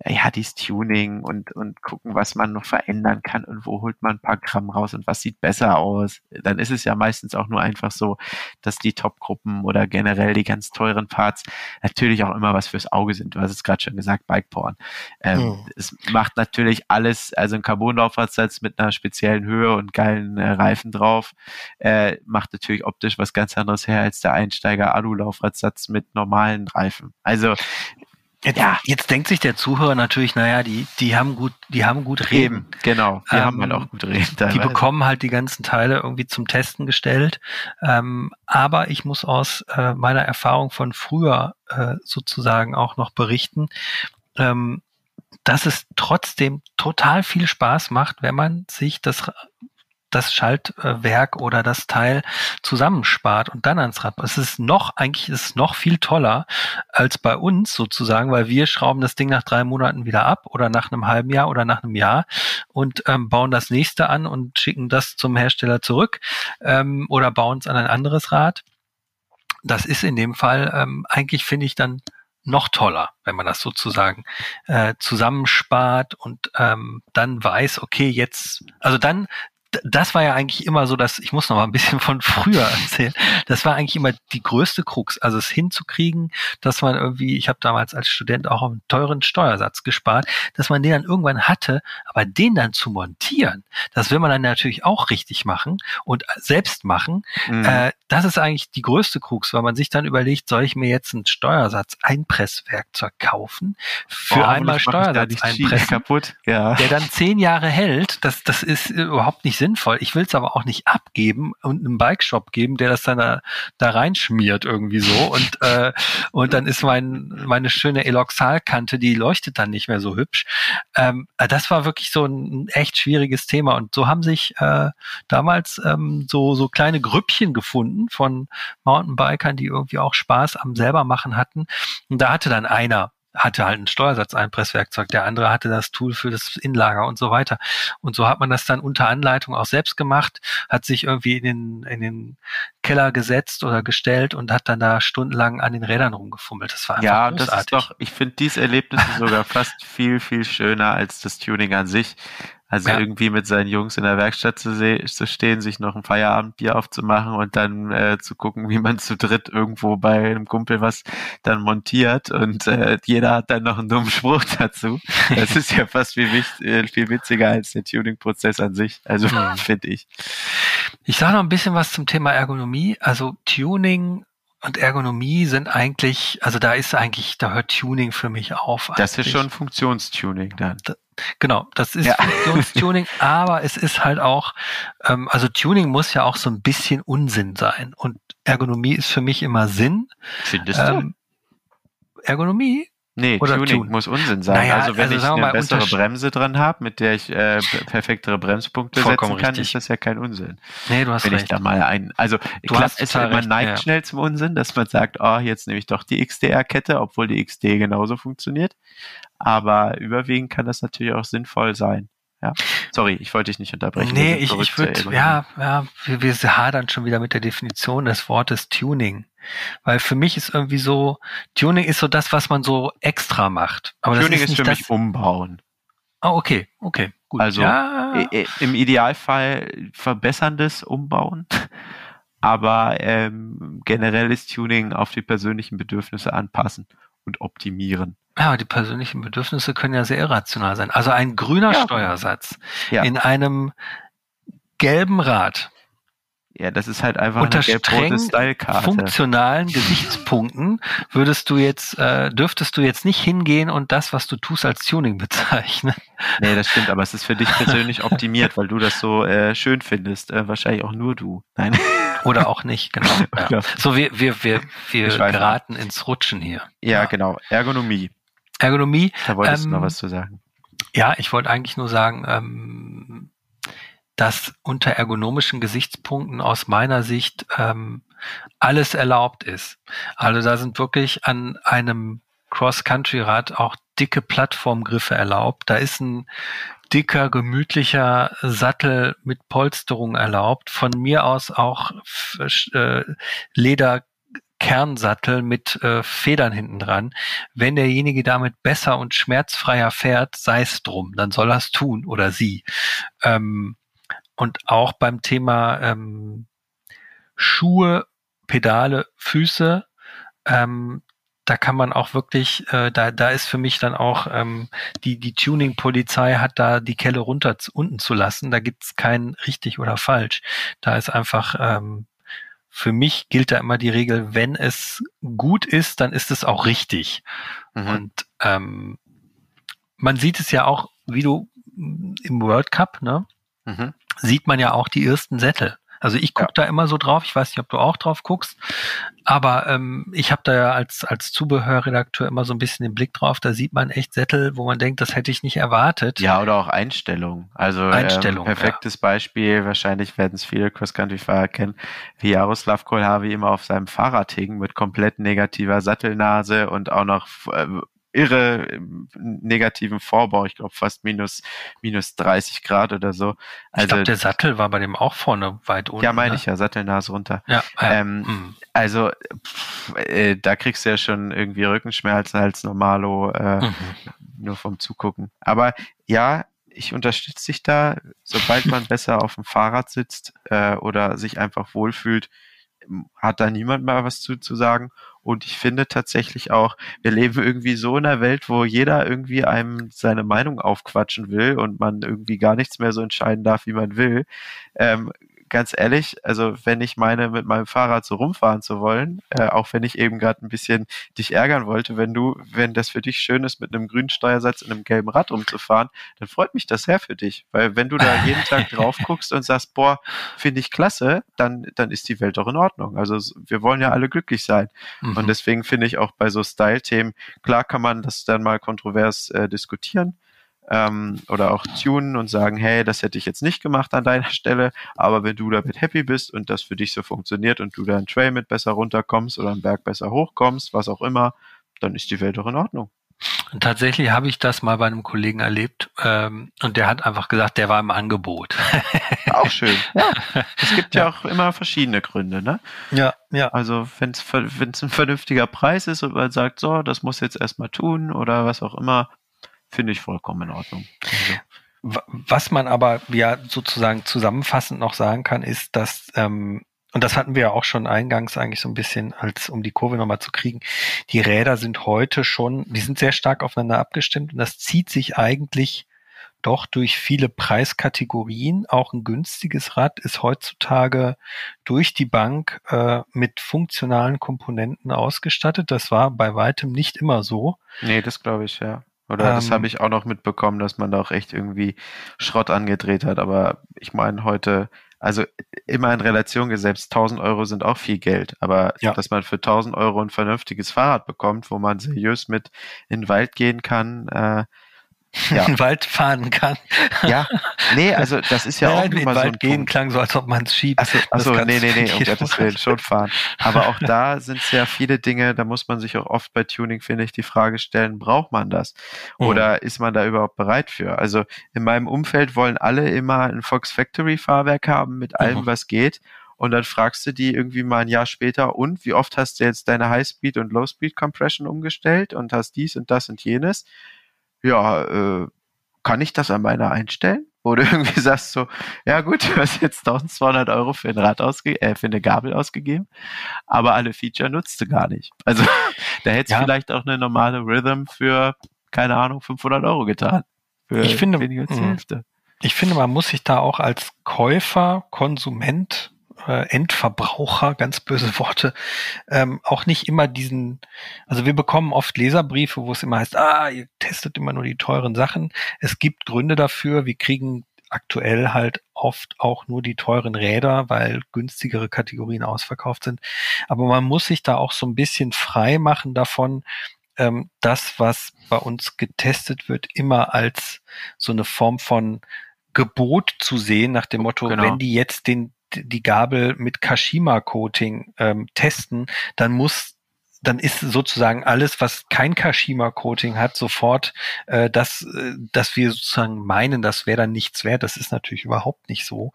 C: äh, ja, dieses Tuning und, und gucken, was man noch verändern kann und wo holt man ein paar Gramm raus und was sieht besser aus. Dann ist es ja meistens auch nur einfach so, dass die Top-Gruppen oder generell die ganz teuren Parts natürlich auch immer was fürs Auge sind. Du hast es gerade schon gesagt, Bike Porn. Ähm, mhm. Es macht natürlich alles, also ein Carbonlaufradsatz mit einer speziellen Höhe und geilen äh, Reifen drauf, äh, macht natürlich optisch was ganz anderes her als der Einsteiger Alu-Laufradsatz mit normalen Reifen. Also
B: Jetzt, ja. jetzt denkt sich der Zuhörer natürlich, naja, die, die haben gut, die haben gut reden. Eben,
C: genau, die ähm, haben halt auch gut reden.
B: Teilweise. Die bekommen halt die ganzen Teile irgendwie zum Testen gestellt. Ähm, aber ich muss aus äh, meiner Erfahrung von früher äh, sozusagen auch noch berichten, ähm, dass es trotzdem total viel Spaß macht, wenn man sich das das Schaltwerk oder das Teil zusammenspart und dann ans Rad. Es ist noch, eigentlich ist es noch viel toller als bei uns sozusagen, weil wir schrauben das Ding nach drei Monaten wieder ab oder nach einem halben Jahr oder nach einem Jahr und ähm, bauen das nächste an und schicken das zum Hersteller zurück ähm, oder bauen es an ein anderes Rad. Das ist in dem Fall ähm, eigentlich, finde ich, dann noch toller, wenn man das sozusagen äh, zusammenspart und ähm, dann weiß, okay, jetzt, also dann das war ja eigentlich immer so, dass ich muss noch mal ein bisschen von früher erzählen. Das war eigentlich immer die größte Krux, also es hinzukriegen, dass man irgendwie, ich habe damals als Student auch einen teuren Steuersatz gespart, dass man den dann irgendwann hatte, aber den dann zu montieren, das will man dann natürlich auch richtig machen und selbst machen. Mhm. Äh, das ist eigentlich die größte Krux, weil man sich dann überlegt, soll ich mir jetzt ein Steuersatz Einpresswerkzeug kaufen für oh, einmal Steuersatz einpressen, kaputt. Ja. der dann zehn Jahre hält. Das das ist überhaupt nicht sinnvoll. Ich will es aber auch nicht abgeben und einem Bike-Shop geben, der das dann da, da reinschmiert irgendwie so. Und, äh, und dann ist mein, meine schöne Eloxalkante, die leuchtet dann nicht mehr so hübsch. Ähm, äh, das war wirklich so ein echt schwieriges Thema. Und so haben sich äh, damals ähm, so, so kleine Grüppchen gefunden von Mountainbikern, die irgendwie auch Spaß am selber machen hatten. Und da hatte dann einer hatte halt ein Steuersatzeinpresswerkzeug, der andere hatte das Tool für das Inlager und so weiter. Und so hat man das dann unter Anleitung auch selbst gemacht, hat sich irgendwie in den, in den Keller gesetzt oder gestellt und hat dann da stundenlang an den Rädern rumgefummelt. Das war einfach Ja, großartig. das ist
C: doch, ich finde dieses Erlebnis sogar fast viel, viel schöner als das Tuning an sich. Also ja. irgendwie mit seinen Jungs in der Werkstatt zu, zu, stehen, sich noch ein Feierabendbier aufzumachen und dann äh, zu gucken, wie man zu dritt irgendwo bei einem Kumpel was dann montiert und äh, jeder hat dann noch einen dummen Spruch dazu. Das ist ja fast viel, äh, viel witziger als der Tuning-Prozess an sich. Also mhm. finde ich.
B: Ich sage noch ein bisschen was zum Thema Ergonomie. Also Tuning und Ergonomie sind eigentlich, also da ist eigentlich, da hört Tuning für mich auf.
C: Das eigentlich. ist schon Funktionstuning dann.
B: Da, genau, das ist ja. Funktionstuning, aber es ist halt auch, ähm, also Tuning muss ja auch so ein bisschen Unsinn sein. Und Ergonomie ist für mich immer Sinn.
C: Findest ähm,
B: du? Ergonomie?
C: Nee, Oder Tuning tun. muss Unsinn sein. Naja, also wenn also ich eine mal, bessere Bremse dran habe, mit der ich äh, perfektere Bremspunkte Vollkommen setzen kann, richtig. ist das ja kein Unsinn.
B: Nee, du hast
C: wenn
B: recht.
C: ich da mal ein, also du klar, es man neigt ja. schnell zum Unsinn, dass man sagt, oh, jetzt nehme ich doch die XDR-Kette, obwohl die XD genauso funktioniert. Aber überwiegend kann das natürlich auch sinnvoll sein. Ja. Sorry, ich wollte dich nicht unterbrechen.
B: Nee, ich, ich würde, ja, ja, wir, wir hadern schon wieder mit der Definition des Wortes Tuning. Weil für mich ist irgendwie so, Tuning ist so das, was man so extra macht.
C: Aber Tuning ist, ist für das, mich umbauen.
B: Ah, okay, okay,
C: gut. Also ja. im Idealfall verbesserndes Umbauen. Aber ähm, generell ist Tuning auf die persönlichen Bedürfnisse anpassen und optimieren.
B: Ja, die persönlichen Bedürfnisse können ja sehr irrational sein. Also ein grüner ja. Steuersatz ja. in einem gelben Rad
C: ja, das ist halt einfach
B: Unter eine streng funktionalen Gesichtspunkten würdest du jetzt, äh, dürftest du jetzt nicht hingehen und das, was du tust, als Tuning bezeichnen.
C: Nee, das stimmt, aber es ist für dich persönlich optimiert, weil du das so äh, schön findest. Äh, wahrscheinlich auch nur du.
B: Nein. Oder auch nicht, genau. Ja. So, wir, wir, wir, wir geraten nicht. ins Rutschen hier.
C: Ja, ja, genau. Ergonomie.
B: Ergonomie.
C: Da wolltest ähm, du noch was zu sagen.
B: Ja, ich wollte eigentlich nur sagen, ähm, dass unter ergonomischen Gesichtspunkten aus meiner Sicht ähm, alles erlaubt ist. Also da sind wirklich an einem Cross-Country-Rad auch dicke Plattformgriffe erlaubt. Da ist ein dicker, gemütlicher Sattel mit Polsterung erlaubt. Von mir aus auch äh, Leder Kernsattel mit äh, Federn hinten dran. Wenn derjenige damit besser und schmerzfreier fährt, sei es drum, dann soll er es tun oder sie. Ähm, und auch beim Thema ähm, Schuhe, Pedale, Füße, ähm, da kann man auch wirklich, äh, da, da ist für mich dann auch ähm, die, die Tuning-Polizei hat da die Kelle runter unten zu lassen. Da gibt's kein richtig oder falsch. Da ist einfach ähm, für mich gilt da immer die Regel, wenn es gut ist, dann ist es auch richtig. Mhm. Und ähm, man sieht es ja auch, wie du im World Cup, ne? Mhm. Sieht man ja auch die ersten Sättel. Also ich gucke ja. da immer so drauf. Ich weiß nicht, ob du auch drauf guckst, aber ähm, ich habe da ja als als Zubehörredakteur immer so ein bisschen den Blick drauf. Da sieht man echt Sättel, wo man denkt, das hätte ich nicht erwartet.
C: Ja, oder auch Einstellungen. Also Einstellung, ähm, perfektes ja. Beispiel. Wahrscheinlich werden es viele Cross-Country-Fahrer kennen, wie Jaroslav Kolhavi immer auf seinem Fahrrad hing mit komplett negativer Sattelnase und auch noch äh, irre negativen Vorbau. Ich glaube fast minus, minus 30 Grad oder so.
B: Also, ich glaube, der Sattel war bei dem auch vorne weit unten.
C: Ja, meine ne? ich ja, Sattelnase runter. Ja, ja. Ähm, hm. Also pff, äh, da kriegst du ja schon irgendwie Rückenschmerzen als Normalo, äh, mhm. nur vom Zugucken. Aber ja, ich unterstütze dich da, sobald man besser auf dem Fahrrad sitzt äh, oder sich einfach wohlfühlt, hat da niemand mal was zu, zu sagen. Und ich finde tatsächlich auch, wir leben irgendwie so in einer Welt, wo jeder irgendwie einem seine Meinung aufquatschen will und man irgendwie gar nichts mehr so entscheiden darf, wie man will. Ähm, ganz ehrlich, also wenn ich meine, mit meinem Fahrrad so rumfahren zu wollen, äh, auch wenn ich eben gerade ein bisschen dich ärgern wollte, wenn du, wenn das für dich schön ist, mit einem grünen Steuersatz in einem gelben Rad rumzufahren, dann freut mich das sehr für dich. Weil wenn du da jeden Tag drauf guckst und sagst, boah, finde ich klasse, dann, dann ist die Welt doch in Ordnung. Also wir wollen ja alle glücklich sein. Mhm. Und deswegen finde ich auch bei so Style-Themen, klar kann man das dann mal kontrovers äh, diskutieren ähm, oder auch tunen und sagen, hey, das hätte ich jetzt nicht gemacht an deiner Stelle, aber wenn du damit happy bist und das für dich so funktioniert und du da einen Trail mit besser runterkommst oder einen Berg besser hochkommst, was auch immer, dann ist die Welt doch in Ordnung.
B: Und tatsächlich habe ich das mal bei einem Kollegen erlebt ähm, und der hat einfach gesagt, der war im Angebot.
C: auch schön. Ja. Es gibt ja. ja auch immer verschiedene Gründe, ne?
B: Ja, ja.
C: Also wenn es ein vernünftiger Preis ist und man sagt, so, das muss jetzt erstmal tun oder was auch immer, finde ich vollkommen in Ordnung.
B: Also. Was man aber ja sozusagen zusammenfassend noch sagen kann, ist, dass ähm, und das hatten wir ja auch schon eingangs eigentlich so ein bisschen, als um die Kurve nochmal zu kriegen. Die Räder sind heute schon, die sind sehr stark aufeinander abgestimmt und das zieht sich eigentlich doch durch viele Preiskategorien. Auch ein günstiges Rad ist heutzutage durch die Bank äh, mit funktionalen Komponenten ausgestattet. Das war bei weitem nicht immer so.
C: Nee, das glaube ich, ja. Oder ähm, das habe ich auch noch mitbekommen, dass man da auch echt irgendwie Schrott angedreht hat. Aber ich meine, heute, also immer in Relation gesetzt, 1000 Euro sind auch viel Geld. Aber ja. dass man für 1000 Euro ein vernünftiges Fahrrad bekommt, wo man seriös mit in den Wald gehen kann, äh,
B: ja. Wald fahren kann.
C: Ja, nee, also das ist ja Nein, auch
B: in den Wald so gehen Punkt. klang so, als ob man es schiebt.
C: Achso, achso nee, nee, nee, um Gottes Willen, schon fahren. Aber auch da sind sehr viele Dinge, da muss man sich auch oft bei Tuning, finde ich, die Frage stellen, braucht man das? Oder mhm. ist man da überhaupt bereit für? Also in meinem Umfeld wollen alle immer ein Fox Factory Fahrwerk haben mit allem, mhm. was geht. Und dann fragst du die irgendwie mal ein Jahr später, und wie oft hast du jetzt deine High-Speed und Low-Speed Compression umgestellt und hast dies und das und jenes? Ja, äh, kann ich das an meiner einstellen? Oder irgendwie sagst du, ja gut, du hast jetzt 1200 Euro für ein Rad ausge äh, für eine Gabel ausgegeben, aber alle Feature nutzt du gar nicht. Also da hättest ja. vielleicht auch eine normale Rhythm für, keine Ahnung, 500 Euro getan.
B: Für ich finde, weniger als die mhm. Hälfte. Ich finde, man muss sich da auch als Käufer, Konsument äh, Endverbraucher, ganz böse Worte, ähm, auch nicht immer diesen, also wir bekommen oft Leserbriefe, wo es immer heißt, ah, ihr testet immer nur die teuren Sachen. Es gibt Gründe dafür, wir kriegen aktuell halt oft auch nur die teuren Räder, weil günstigere Kategorien ausverkauft sind. Aber man muss sich da auch so ein bisschen frei machen davon, ähm, das, was bei uns getestet wird, immer als so eine Form von Gebot zu sehen, nach dem Motto, genau. wenn die jetzt den die Gabel mit Kashima-Coating ähm, testen, dann muss dann ist sozusagen alles, was kein Kashima-Coating hat, sofort äh, das, äh, dass wir sozusagen meinen, das wäre dann nichts wert. Das ist natürlich überhaupt nicht so.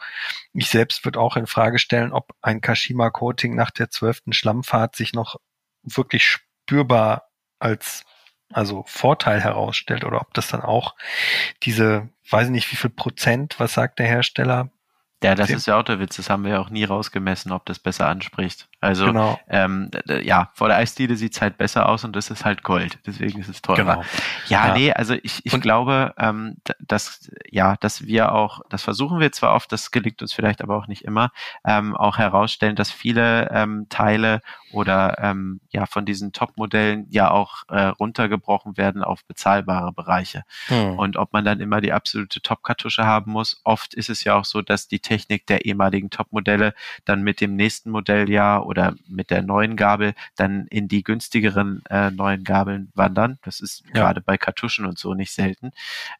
B: Ich selbst würde auch in Frage stellen, ob ein Kashima-Coating nach der zwölften Schlammfahrt sich noch wirklich spürbar als also Vorteil herausstellt oder ob das dann auch diese, weiß nicht wie viel Prozent, was sagt der Hersteller,
C: ja, das ist ja auch der Witz. Das haben wir ja auch nie rausgemessen, ob das besser anspricht. Also
B: Genau.
C: ähm, ja, vor der Eisdiele sieht's halt besser aus und das ist halt Gold. Deswegen ist es teurer.
B: Genau.
C: Ja,
B: Ja.
C: nee, also ich, ich
B: Und-
C: glaube, ähm, dass, ja, dass wir auch, das versuchen wir zwar oft, das gelingt uns vielleicht aber auch nicht immer, ähm, auch herausstellen, dass viele ähm, Teile oder ähm, ja von diesen Top-Modellen ja auch äh, runtergebrochen werden auf bezahlbare Bereiche.
B: Hm.
C: Und ob man dann immer die absolute Top-Kartusche haben muss, oft ist es ja auch so, dass die Technik der ehemaligen Top-Modelle dann mit dem nächsten Modelljahr oder mit der neuen Gabel dann in die günstigeren äh, neuen Gabeln wandern. Das ist
B: Ja.
C: gerade bei Kartuschen und so nicht selten.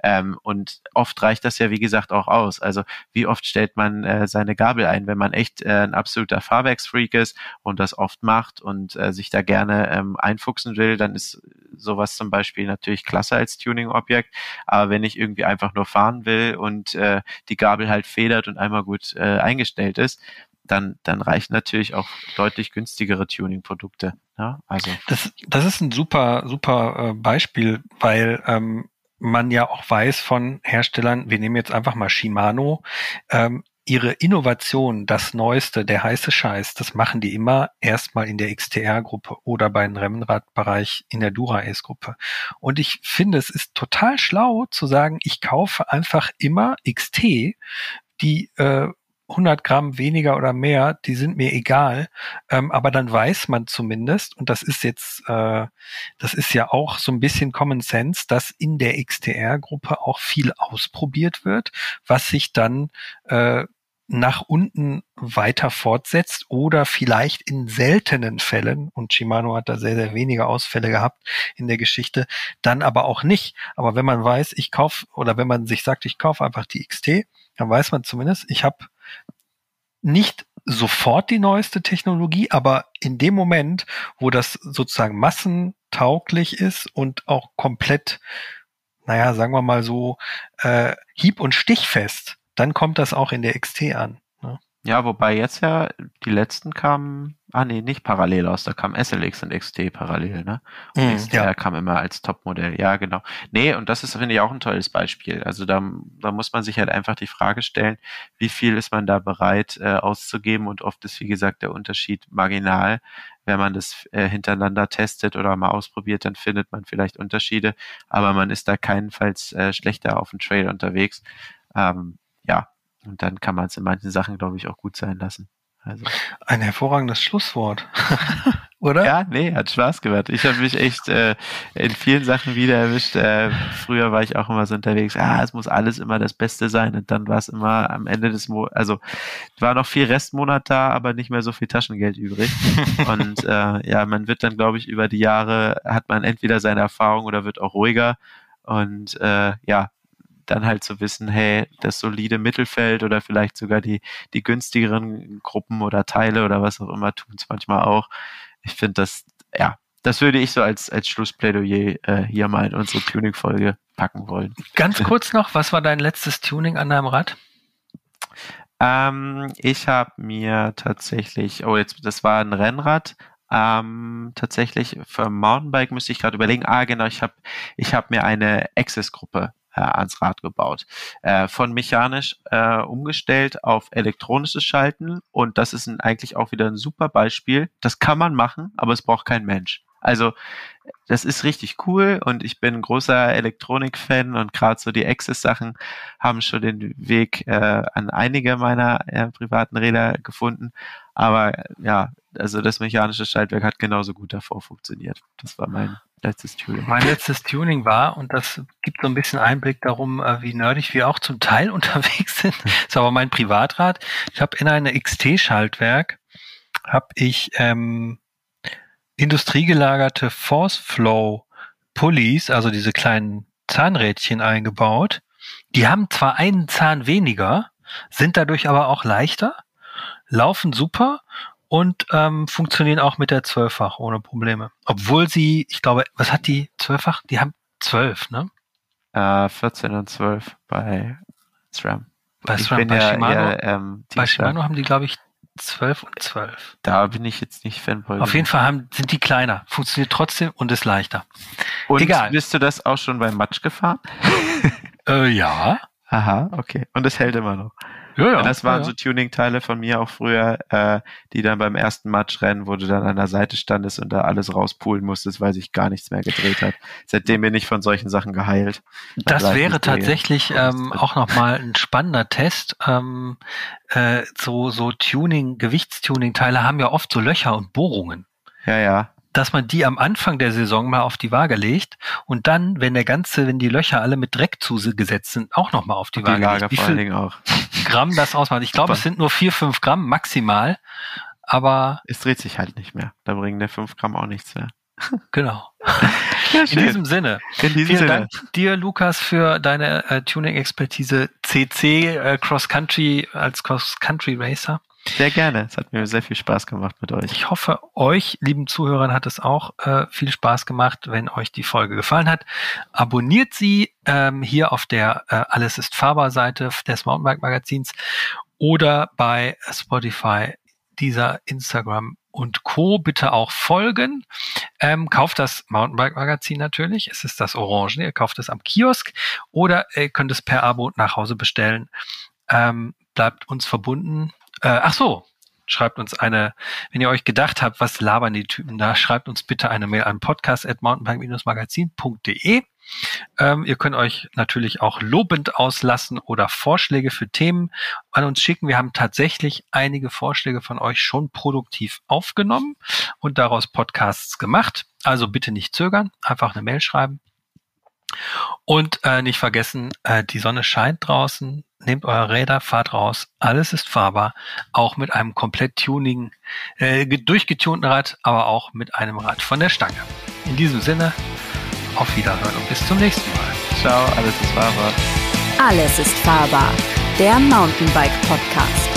C: Ähm, und oft reicht das ja, wie gesagt, auch aus. Also wie oft stellt man äh, seine Gabel ein, wenn man echt äh, ein absoluter Fahrwerksfreak ist und das oft macht und äh, sich da gerne ähm, einfuchsen will, dann ist sowas zum Beispiel natürlich klasse als Tuning-Objekt. Aber wenn ich irgendwie einfach nur fahren will und äh, die Gabel halt federt und einmal gut äh, eingestellt ist, dann, dann reichen natürlich auch deutlich günstigere Tuning-Produkte. Ja? Also
B: Das, das ist ein super, super äh, Beispiel, weil ähm, man ja auch weiß von Herstellern, wir nehmen jetzt einfach mal Shimano, ähm, ihre Innovation, das Neueste, der heiße Scheiß, das machen die immer erstmal in der XTR-Gruppe oder bei den Rennradbereich in der Dura-Ace-Gruppe. Und ich finde, es ist total schlau zu sagen, ich kaufe einfach immer XT, die äh, 100 Gramm weniger oder mehr, die sind mir egal. Ähm, aber dann weiß man zumindest, und das ist jetzt, äh, das ist ja auch so ein bisschen Common Sense, dass in der XTR-Gruppe auch viel ausprobiert wird, was sich dann äh, nach unten weiter fortsetzt oder vielleicht in seltenen Fällen, und Shimano hat da sehr, sehr wenige Ausfälle gehabt in der Geschichte, dann aber auch nicht. Aber wenn man weiß, ich kaufe, oder wenn man sich sagt, ich kaufe einfach die XT, dann weiß man zumindest, ich habe nicht sofort die neueste Technologie, aber in dem Moment, wo das sozusagen massentauglich ist und auch komplett, naja, sagen wir mal so, äh, hieb- und stichfest, dann kommt das auch in der XT an.
C: Ja, wobei jetzt ja die letzten kamen, ah nee, nicht parallel aus, da kam SLX und XT parallel, ne? Und
B: Mhm,
C: XTR
B: ja.
C: kam immer als Topmodell, ja, genau. Nee, und das ist, finde ich, auch ein tolles Beispiel. Also da, da muss man sich halt einfach die Frage stellen, wie viel ist man da bereit äh, auszugeben und oft ist, wie gesagt, der Unterschied marginal. Wenn man das äh, hintereinander testet oder mal ausprobiert, dann findet man vielleicht Unterschiede, aber man ist da keinenfalls äh, schlechter auf dem Trail unterwegs. Ähm, ja, und dann kann man es in manchen Sachen, glaube ich, auch gut sein lassen. Also,
B: Ein hervorragendes Schlusswort. Oder?
C: ja, nee, hat Spaß gemacht. Ich habe mich echt äh, in vielen Sachen wieder erwischt. Äh, früher war ich auch immer so unterwegs, ah, es muss alles immer das Beste sein. Und dann war es immer am Ende des Monats, also war noch viel Restmonat da, aber nicht mehr so viel Taschengeld übrig. Und äh, ja, man wird dann, glaube ich, über die Jahre hat man entweder seine Erfahrung oder wird auch ruhiger. Und äh, ja, dann halt zu wissen, hey, das solide Mittelfeld oder vielleicht sogar die, die günstigeren Gruppen oder Teile oder was auch immer tun es manchmal auch. Ich finde das, ja, das würde ich so als, als Schlussplädoyer äh, hier mal in unsere Tuning-Folge packen wollen.
B: Ganz kurz noch, was war dein letztes Tuning an deinem Rad?
C: Ähm, ich habe mir tatsächlich, oh jetzt, das war ein Rennrad. Ähm, tatsächlich für Mountainbike müsste ich gerade überlegen. Ah, genau, ich habe ich hab mir eine Access-Gruppe äh, ans Rad gebaut. Äh, von mechanisch äh, umgestellt auf elektronisches Schalten und das ist ein, eigentlich auch wieder ein super Beispiel. Das kann man machen, aber es braucht kein Mensch. Also das ist richtig cool und ich bin großer Elektronik-Fan und gerade so die Access-Sachen haben schon den Weg äh, an einige meiner äh, privaten Räder gefunden. Aber ja, also das mechanische Schaltwerk hat genauso gut davor funktioniert. Das war mein letztes Tuning.
B: Mein letztes Tuning war, und das gibt so ein bisschen Einblick darum, äh, wie nerdig wir auch zum Teil unterwegs sind. Ist aber mein Privatrad. Ich habe in eine XT-Schaltwerk, habe ich ähm, industriegelagerte Force Flow Pulleys, also diese kleinen Zahnrädchen eingebaut. Die haben zwar einen Zahn weniger, sind dadurch aber auch leichter, laufen super und ähm, funktionieren auch mit der Zwölffach ohne Probleme. Obwohl sie, ich glaube, was hat die Zwölffach? Die haben zwölf, ne?
C: Äh, 14 und 12 bei SRAM.
B: Bei,
C: ich
B: SRAM, bei
C: ja
B: Shimano,
C: eher, ähm,
B: bei. Shimano haben die, glaube ich, zwölf und zwölf.
C: Da bin ich jetzt nicht Fanboy.
B: Auf jeden Fall haben, sind die kleiner, funktioniert trotzdem und ist leichter.
C: Und
B: egal.
C: bist du das auch schon beim Matsch gefahren?
B: Äh, ja.
C: Aha, okay. Und es hält immer noch. Ja, ja, das waren ja, so Tuning-Teile von mir auch früher, äh, die dann beim ersten Matchrennen, wo du dann an der Seite standest und da alles rauspulen musstest, weil sich gar nichts mehr gedreht hat. Seitdem bin ich von solchen Sachen geheilt.
B: Das wäre tatsächlich ähm, auch nochmal ein spannender Test. Ähm, äh, so, so Tuning, Gewichtstuning-Teile haben ja oft so Löcher und Bohrungen.
C: Ja, ja
B: dass man die am Anfang der Saison mal auf die Waage legt und dann, wenn der ganze, wenn die Löcher alle mit Dreck zugesetzt sind, auch nochmal auf die, die Waage
C: Lager legt. Wie viel
B: auch. Gramm das ausmacht? Ich glaube, es sind nur vier, fünf Gramm maximal, aber.
C: Es dreht sich halt nicht mehr. Da bringen der fünf Gramm auch nichts mehr.
B: Genau. Ja, in diesem Sinne.
C: In diesem
B: Vielen
C: Sinne.
B: Dank dir, Lukas, für deine äh, Tuning-Expertise CC äh, Cross Country als Cross Country Racer.
C: Sehr gerne. Es hat mir sehr viel Spaß gemacht mit euch.
B: Ich hoffe, euch, lieben Zuhörern, hat es auch äh, viel Spaß gemacht. Wenn euch die Folge gefallen hat, abonniert sie ähm, hier auf der äh, Alles ist fahrbar Seite des Mountainbike Magazins oder bei Spotify, dieser Instagram und Co. bitte auch folgen. Ähm, kauft das Mountainbike Magazin natürlich. Es ist das Orange. Ihr kauft es am Kiosk oder ihr könnt es per Abo nach Hause bestellen. Ähm, bleibt uns verbunden. Äh, ach so, schreibt uns eine, wenn ihr euch gedacht habt, was labern die Typen da, schreibt uns bitte eine Mail an podcast.mountainbike-magazin.de. Ähm, ihr könnt euch natürlich auch lobend auslassen oder Vorschläge für Themen an uns schicken. Wir haben tatsächlich einige Vorschläge von euch schon produktiv aufgenommen und daraus Podcasts gemacht. Also bitte nicht zögern, einfach eine Mail schreiben. Und äh, nicht vergessen, äh, die Sonne scheint draußen. Nehmt eure Räder, fahrt raus. Alles ist fahrbar. Auch mit einem komplett tuning, äh, durchgetunten Rad, aber auch mit einem Rad von der Stange. In diesem Sinne, auf Wiederhören und bis zum nächsten Mal.
C: Ciao, alles ist fahrbar.
A: Alles ist fahrbar. Der Mountainbike Podcast.